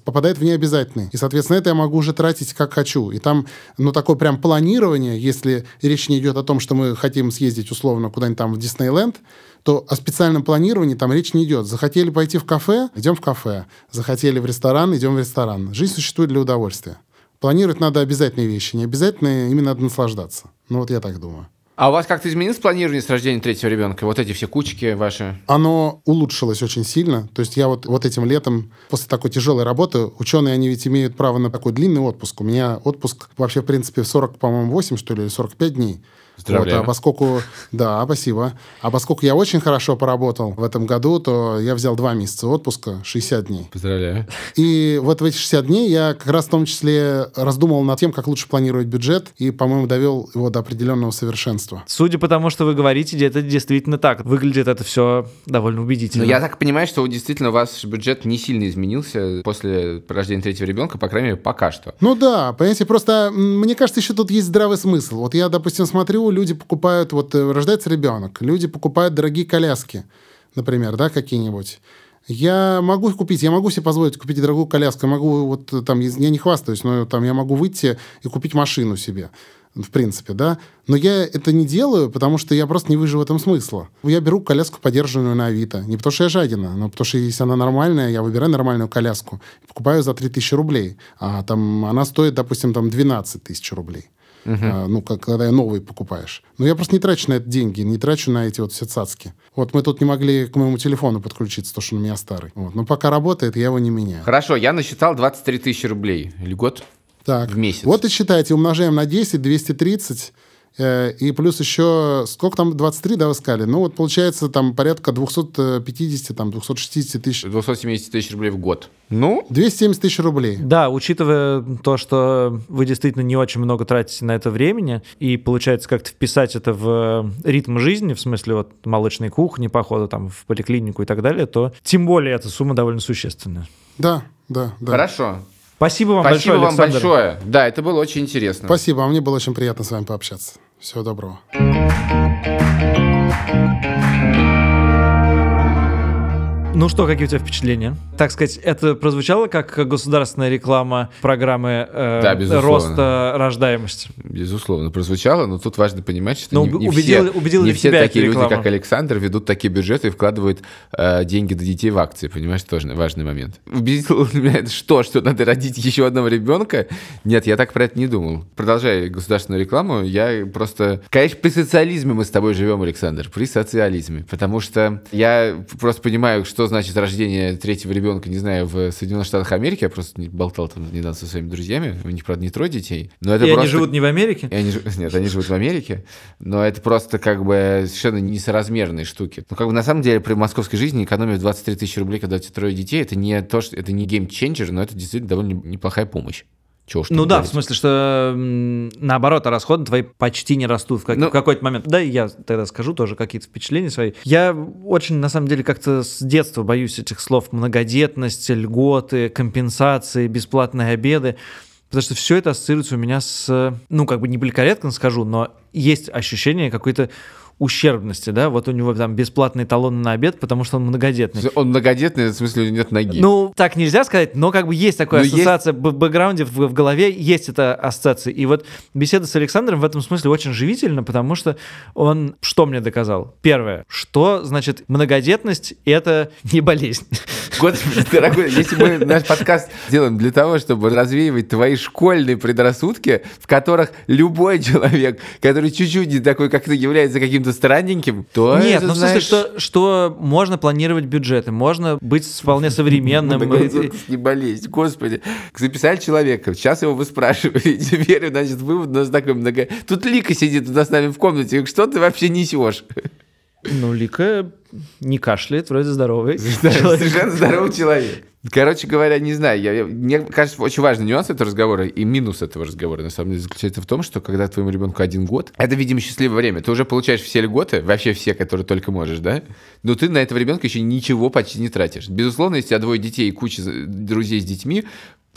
попадает в необязательный. И, соответственно, это я могу уже тратить как хочу. И там, ну, такое прям планирование, если речь не идет о том, что мы хотим съездить условно куда-нибудь там в Диснейленд, то о специальном планировании там речь не идет. Захотели пойти в кафе, идем в кафе. Захотели в ресторан, идем в ресторан. Жизнь существует для удовольствия. Планировать надо обязательные вещи, не обязательные, именно надо наслаждаться. Ну вот я так думаю. А у вас как-то изменилось планирование с рождения третьего ребенка? Вот эти все кучки ваши? Оно улучшилось очень сильно. То есть я вот, вот этим летом, после такой тяжелой работы, ученые, они ведь имеют право на такой длинный отпуск. У меня отпуск вообще, в принципе, в 40, по-моему, 8, что ли, или 45 дней. Поздравляю. Вот, а поскольку, да, спасибо. А поскольку я очень хорошо поработал в этом году, то я взял два месяца отпуска, 60 дней. Поздравляю. И вот в эти 60 дней я как раз в том числе раздумывал над тем, как лучше планировать бюджет, и, по-моему, довел его до определенного совершенства. Судя по тому, что вы говорите, это действительно так. Выглядит это все довольно убедительно. Ну, я так понимаю, что действительно у вас бюджет не сильно изменился после рождения третьего ребенка, по крайней мере, пока что. Ну да, понимаете, просто мне кажется, еще тут есть здравый смысл. Вот я, допустим, смотрю, люди покупают, вот э, рождается ребенок, люди покупают дорогие коляски, например, да, какие-нибудь. Я могу купить, я могу себе позволить купить дорогую коляску, я могу вот э, там, я не хвастаюсь, но там я могу выйти и купить машину себе, в принципе, да. Но я это не делаю, потому что я просто не вижу в этом смысла. Я беру коляску подержанную на Авито. Не потому что я жадина, но потому что если она нормальная, я выбираю нормальную коляску. Покупаю за 3000 рублей. А там она стоит, допустим, там 12 тысяч рублей. А, ну, как, когда новый покупаешь. Но я просто не трачу на это деньги, не трачу на эти вот все цацки. Вот мы тут не могли к моему телефону подключиться, потому что он у меня старый. Вот. Но пока работает, я его не меняю. Хорошо, я насчитал 23 тысячи рублей. Или год? Так. В месяц. Вот и считайте, умножаем на 10, 230, э, и плюс еще, сколько там, 23, да, вы сказали? Ну, вот получается там порядка 250, там, 260 тысяч. 270 тысяч рублей в год. Ну, 270 тысяч рублей. Да, учитывая то, что вы действительно не очень много тратите на это времени, и получается как-то вписать это в ритм жизни, в смысле вот молочной кухни, похода там в поликлинику и так далее, то тем более эта сумма довольно существенная. Да, да, да. хорошо. Спасибо вам Спасибо большое, вам Александр. большое. Да, это было очень интересно. Спасибо, а мне было очень приятно с вами пообщаться. Всего доброго. Ну что, какие у тебя впечатления? Так сказать, это прозвучало как государственная реклама программы э, Да, безусловно. роста рождаемости. Безусловно, прозвучало, но тут важно понимать, что Но не, уб- не убедила- все, убедила не все такие люди, как Александр, ведут такие бюджеты и вкладывают э, деньги для детей в акции. Понимаешь, тоже важный момент. Убедил меня это что, что надо родить еще одного ребенка? Нет, я так про это не думал. Продолжая государственную рекламу, я просто... Конечно, при социализме мы с тобой живем, Александр, при социализме. Потому что я просто понимаю, что значит рождение третьего ребенка, не знаю, в Соединенных Штатах Америки. Я просто болтал там недавно со своими друзьями. У них, правда, не трое детей. Но это и они просто... живут не в Америке? И они Нет, они живут в Америке, но это просто как бы совершенно несоразмерные штуки. Ну, как бы на самом деле при московской жизни экономия в 23 тысячи рублей, когда у тебя трое детей, это не то, что это не геймченджер, но это действительно довольно неплохая помощь. Чего уж Ну да, в смысле, что наоборот, а расходы твои почти не растут в, как- Ну- в какой-то момент. Да, и я тогда скажу тоже какие-то впечатления свои. Я очень, на самом деле, как-то с детства боюсь этих слов многодетность, льготы, компенсации, бесплатные обеды. Потому что все это ассоциируется у меня с, ну, как бы не политкорректно скажу, но есть ощущение какой-то ущербности, да, вот у него там бесплатный талон на обед, потому что он многодетный. Он многодетный, в смысле, у него нет ноги. Ну, так нельзя сказать, но как бы есть такая Ну, есть- ассоциация в бэкграунде, в, в голове есть эта ассоциация. И вот беседа с Александром в этом смысле очень живительна, потому что он что мне доказал? Первое, что значит многодетность — это не болезнь. Господи, дорогой, если мы наш подкаст делаем для того, чтобы развеивать твои школьные предрассудки, в которых любой человек, который чуть-чуть не такой, как ты, является каким-то странненьким, то Нет, это, ну в смысле, знаешь, что, что можно планировать бюджеты, можно быть вполне современным. Не болезнь, господи. Записали человека, сейчас его вы спрашиваете. Теперь, значит, вывод у нас такой много... Тут Лика сидит у нас с нами в комнате, что ты вообще несешь? Ну, Лика не кашляет, вроде здоровый. Человек. Совершенно здоровый человек. Короче говоря, не знаю, я, я- мне кажется, очень важный нюанс этого разговора и минус этого разговора, на самом деле, заключается в том, что когда твоему ребенку один год, это, видимо, счастливое время. Ты уже получаешь все льготы, вообще все, которые только можешь, да? Но ты на этого ребенка еще ничего почти не тратишь. Безусловно, если у тебя двое детей и куча друзей с детьми,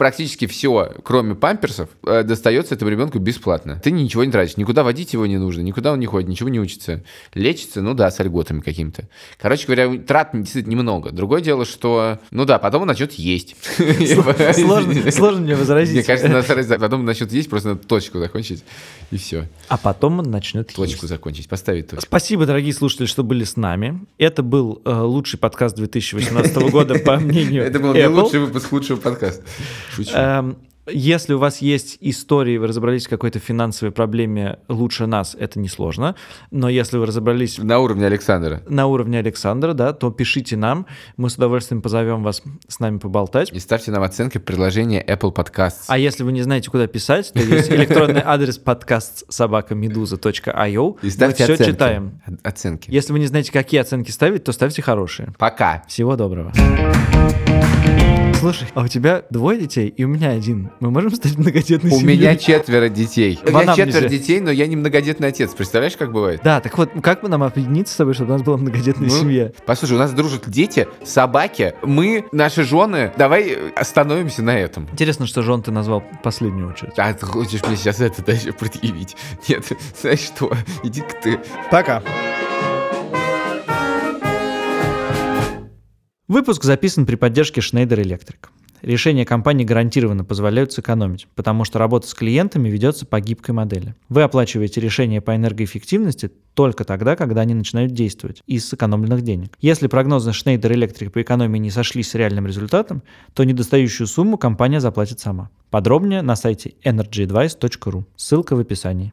практически все, кроме памперсов, э, достается этому ребенку бесплатно. Ты ничего не тратишь, никуда водить его не нужно, никуда он не ходит, ничего не учится. Лечится, ну да, с льготами какими-то. Короче говоря, трат действительно немного. Другое дело, что, ну да, потом он начнет есть. Сложно, мне возразить. Мне кажется, потом начнет есть, просто надо точку закончить, и все. А потом он начнет Точку закончить, поставить точку. Спасибо, дорогие слушатели, что были с нами. Это был э, лучший подкаст 2018 года, по мнению Это был не лучший выпуск лучшего подкаста. Шучу. Эм, Если у вас есть истории, вы разобрались в какой-то финансовой проблеме лучше нас, это несложно. Но если вы разобрались На уровне Александра. на уровне Александра, да, то пишите нам. Мы с удовольствием позовем вас с нами поболтать. И ставьте нам оценки в приложении Apple Podcasts. А если вы не знаете, куда писать, то есть электронный адрес подкаст собакамедуза.io. И Мы ставьте все оценки. читаем. Оценки. Если вы не знаете, какие оценки ставить, то ставьте хорошие. Пока. Всего доброго. Слушай, а у тебя двое детей, и у меня один. Мы можем стать многодетной У семьей? меня четверо детей. У меня четверо детей, но я не многодетный отец. Представляешь, как бывает? Да, так вот, как бы нам объединиться с тобой, чтобы у нас была многодетная Ну, семья? Послушай, у нас дружат дети, собаки, мы, наши жены. Давай остановимся на этом. Интересно, что жен ты назвал последнюю очередь. А ты хочешь мне сейчас это дальше предъявить? Нет, знаешь что? Иди-ка ты. Пока. Выпуск записан при поддержке Schneider Electric. Решения компании гарантированно позволяют сэкономить, потому что работа с клиентами ведется по гибкой модели. Вы оплачиваете решения по энергоэффективности только тогда, когда они начинают действовать из сэкономленных денег. Если прогнозы Schneider Electric по экономии не сошлись с реальным результатом, то недостающую сумму компания заплатит сама. Подробнее на сайте energyadvice.ru. Ссылка в описании.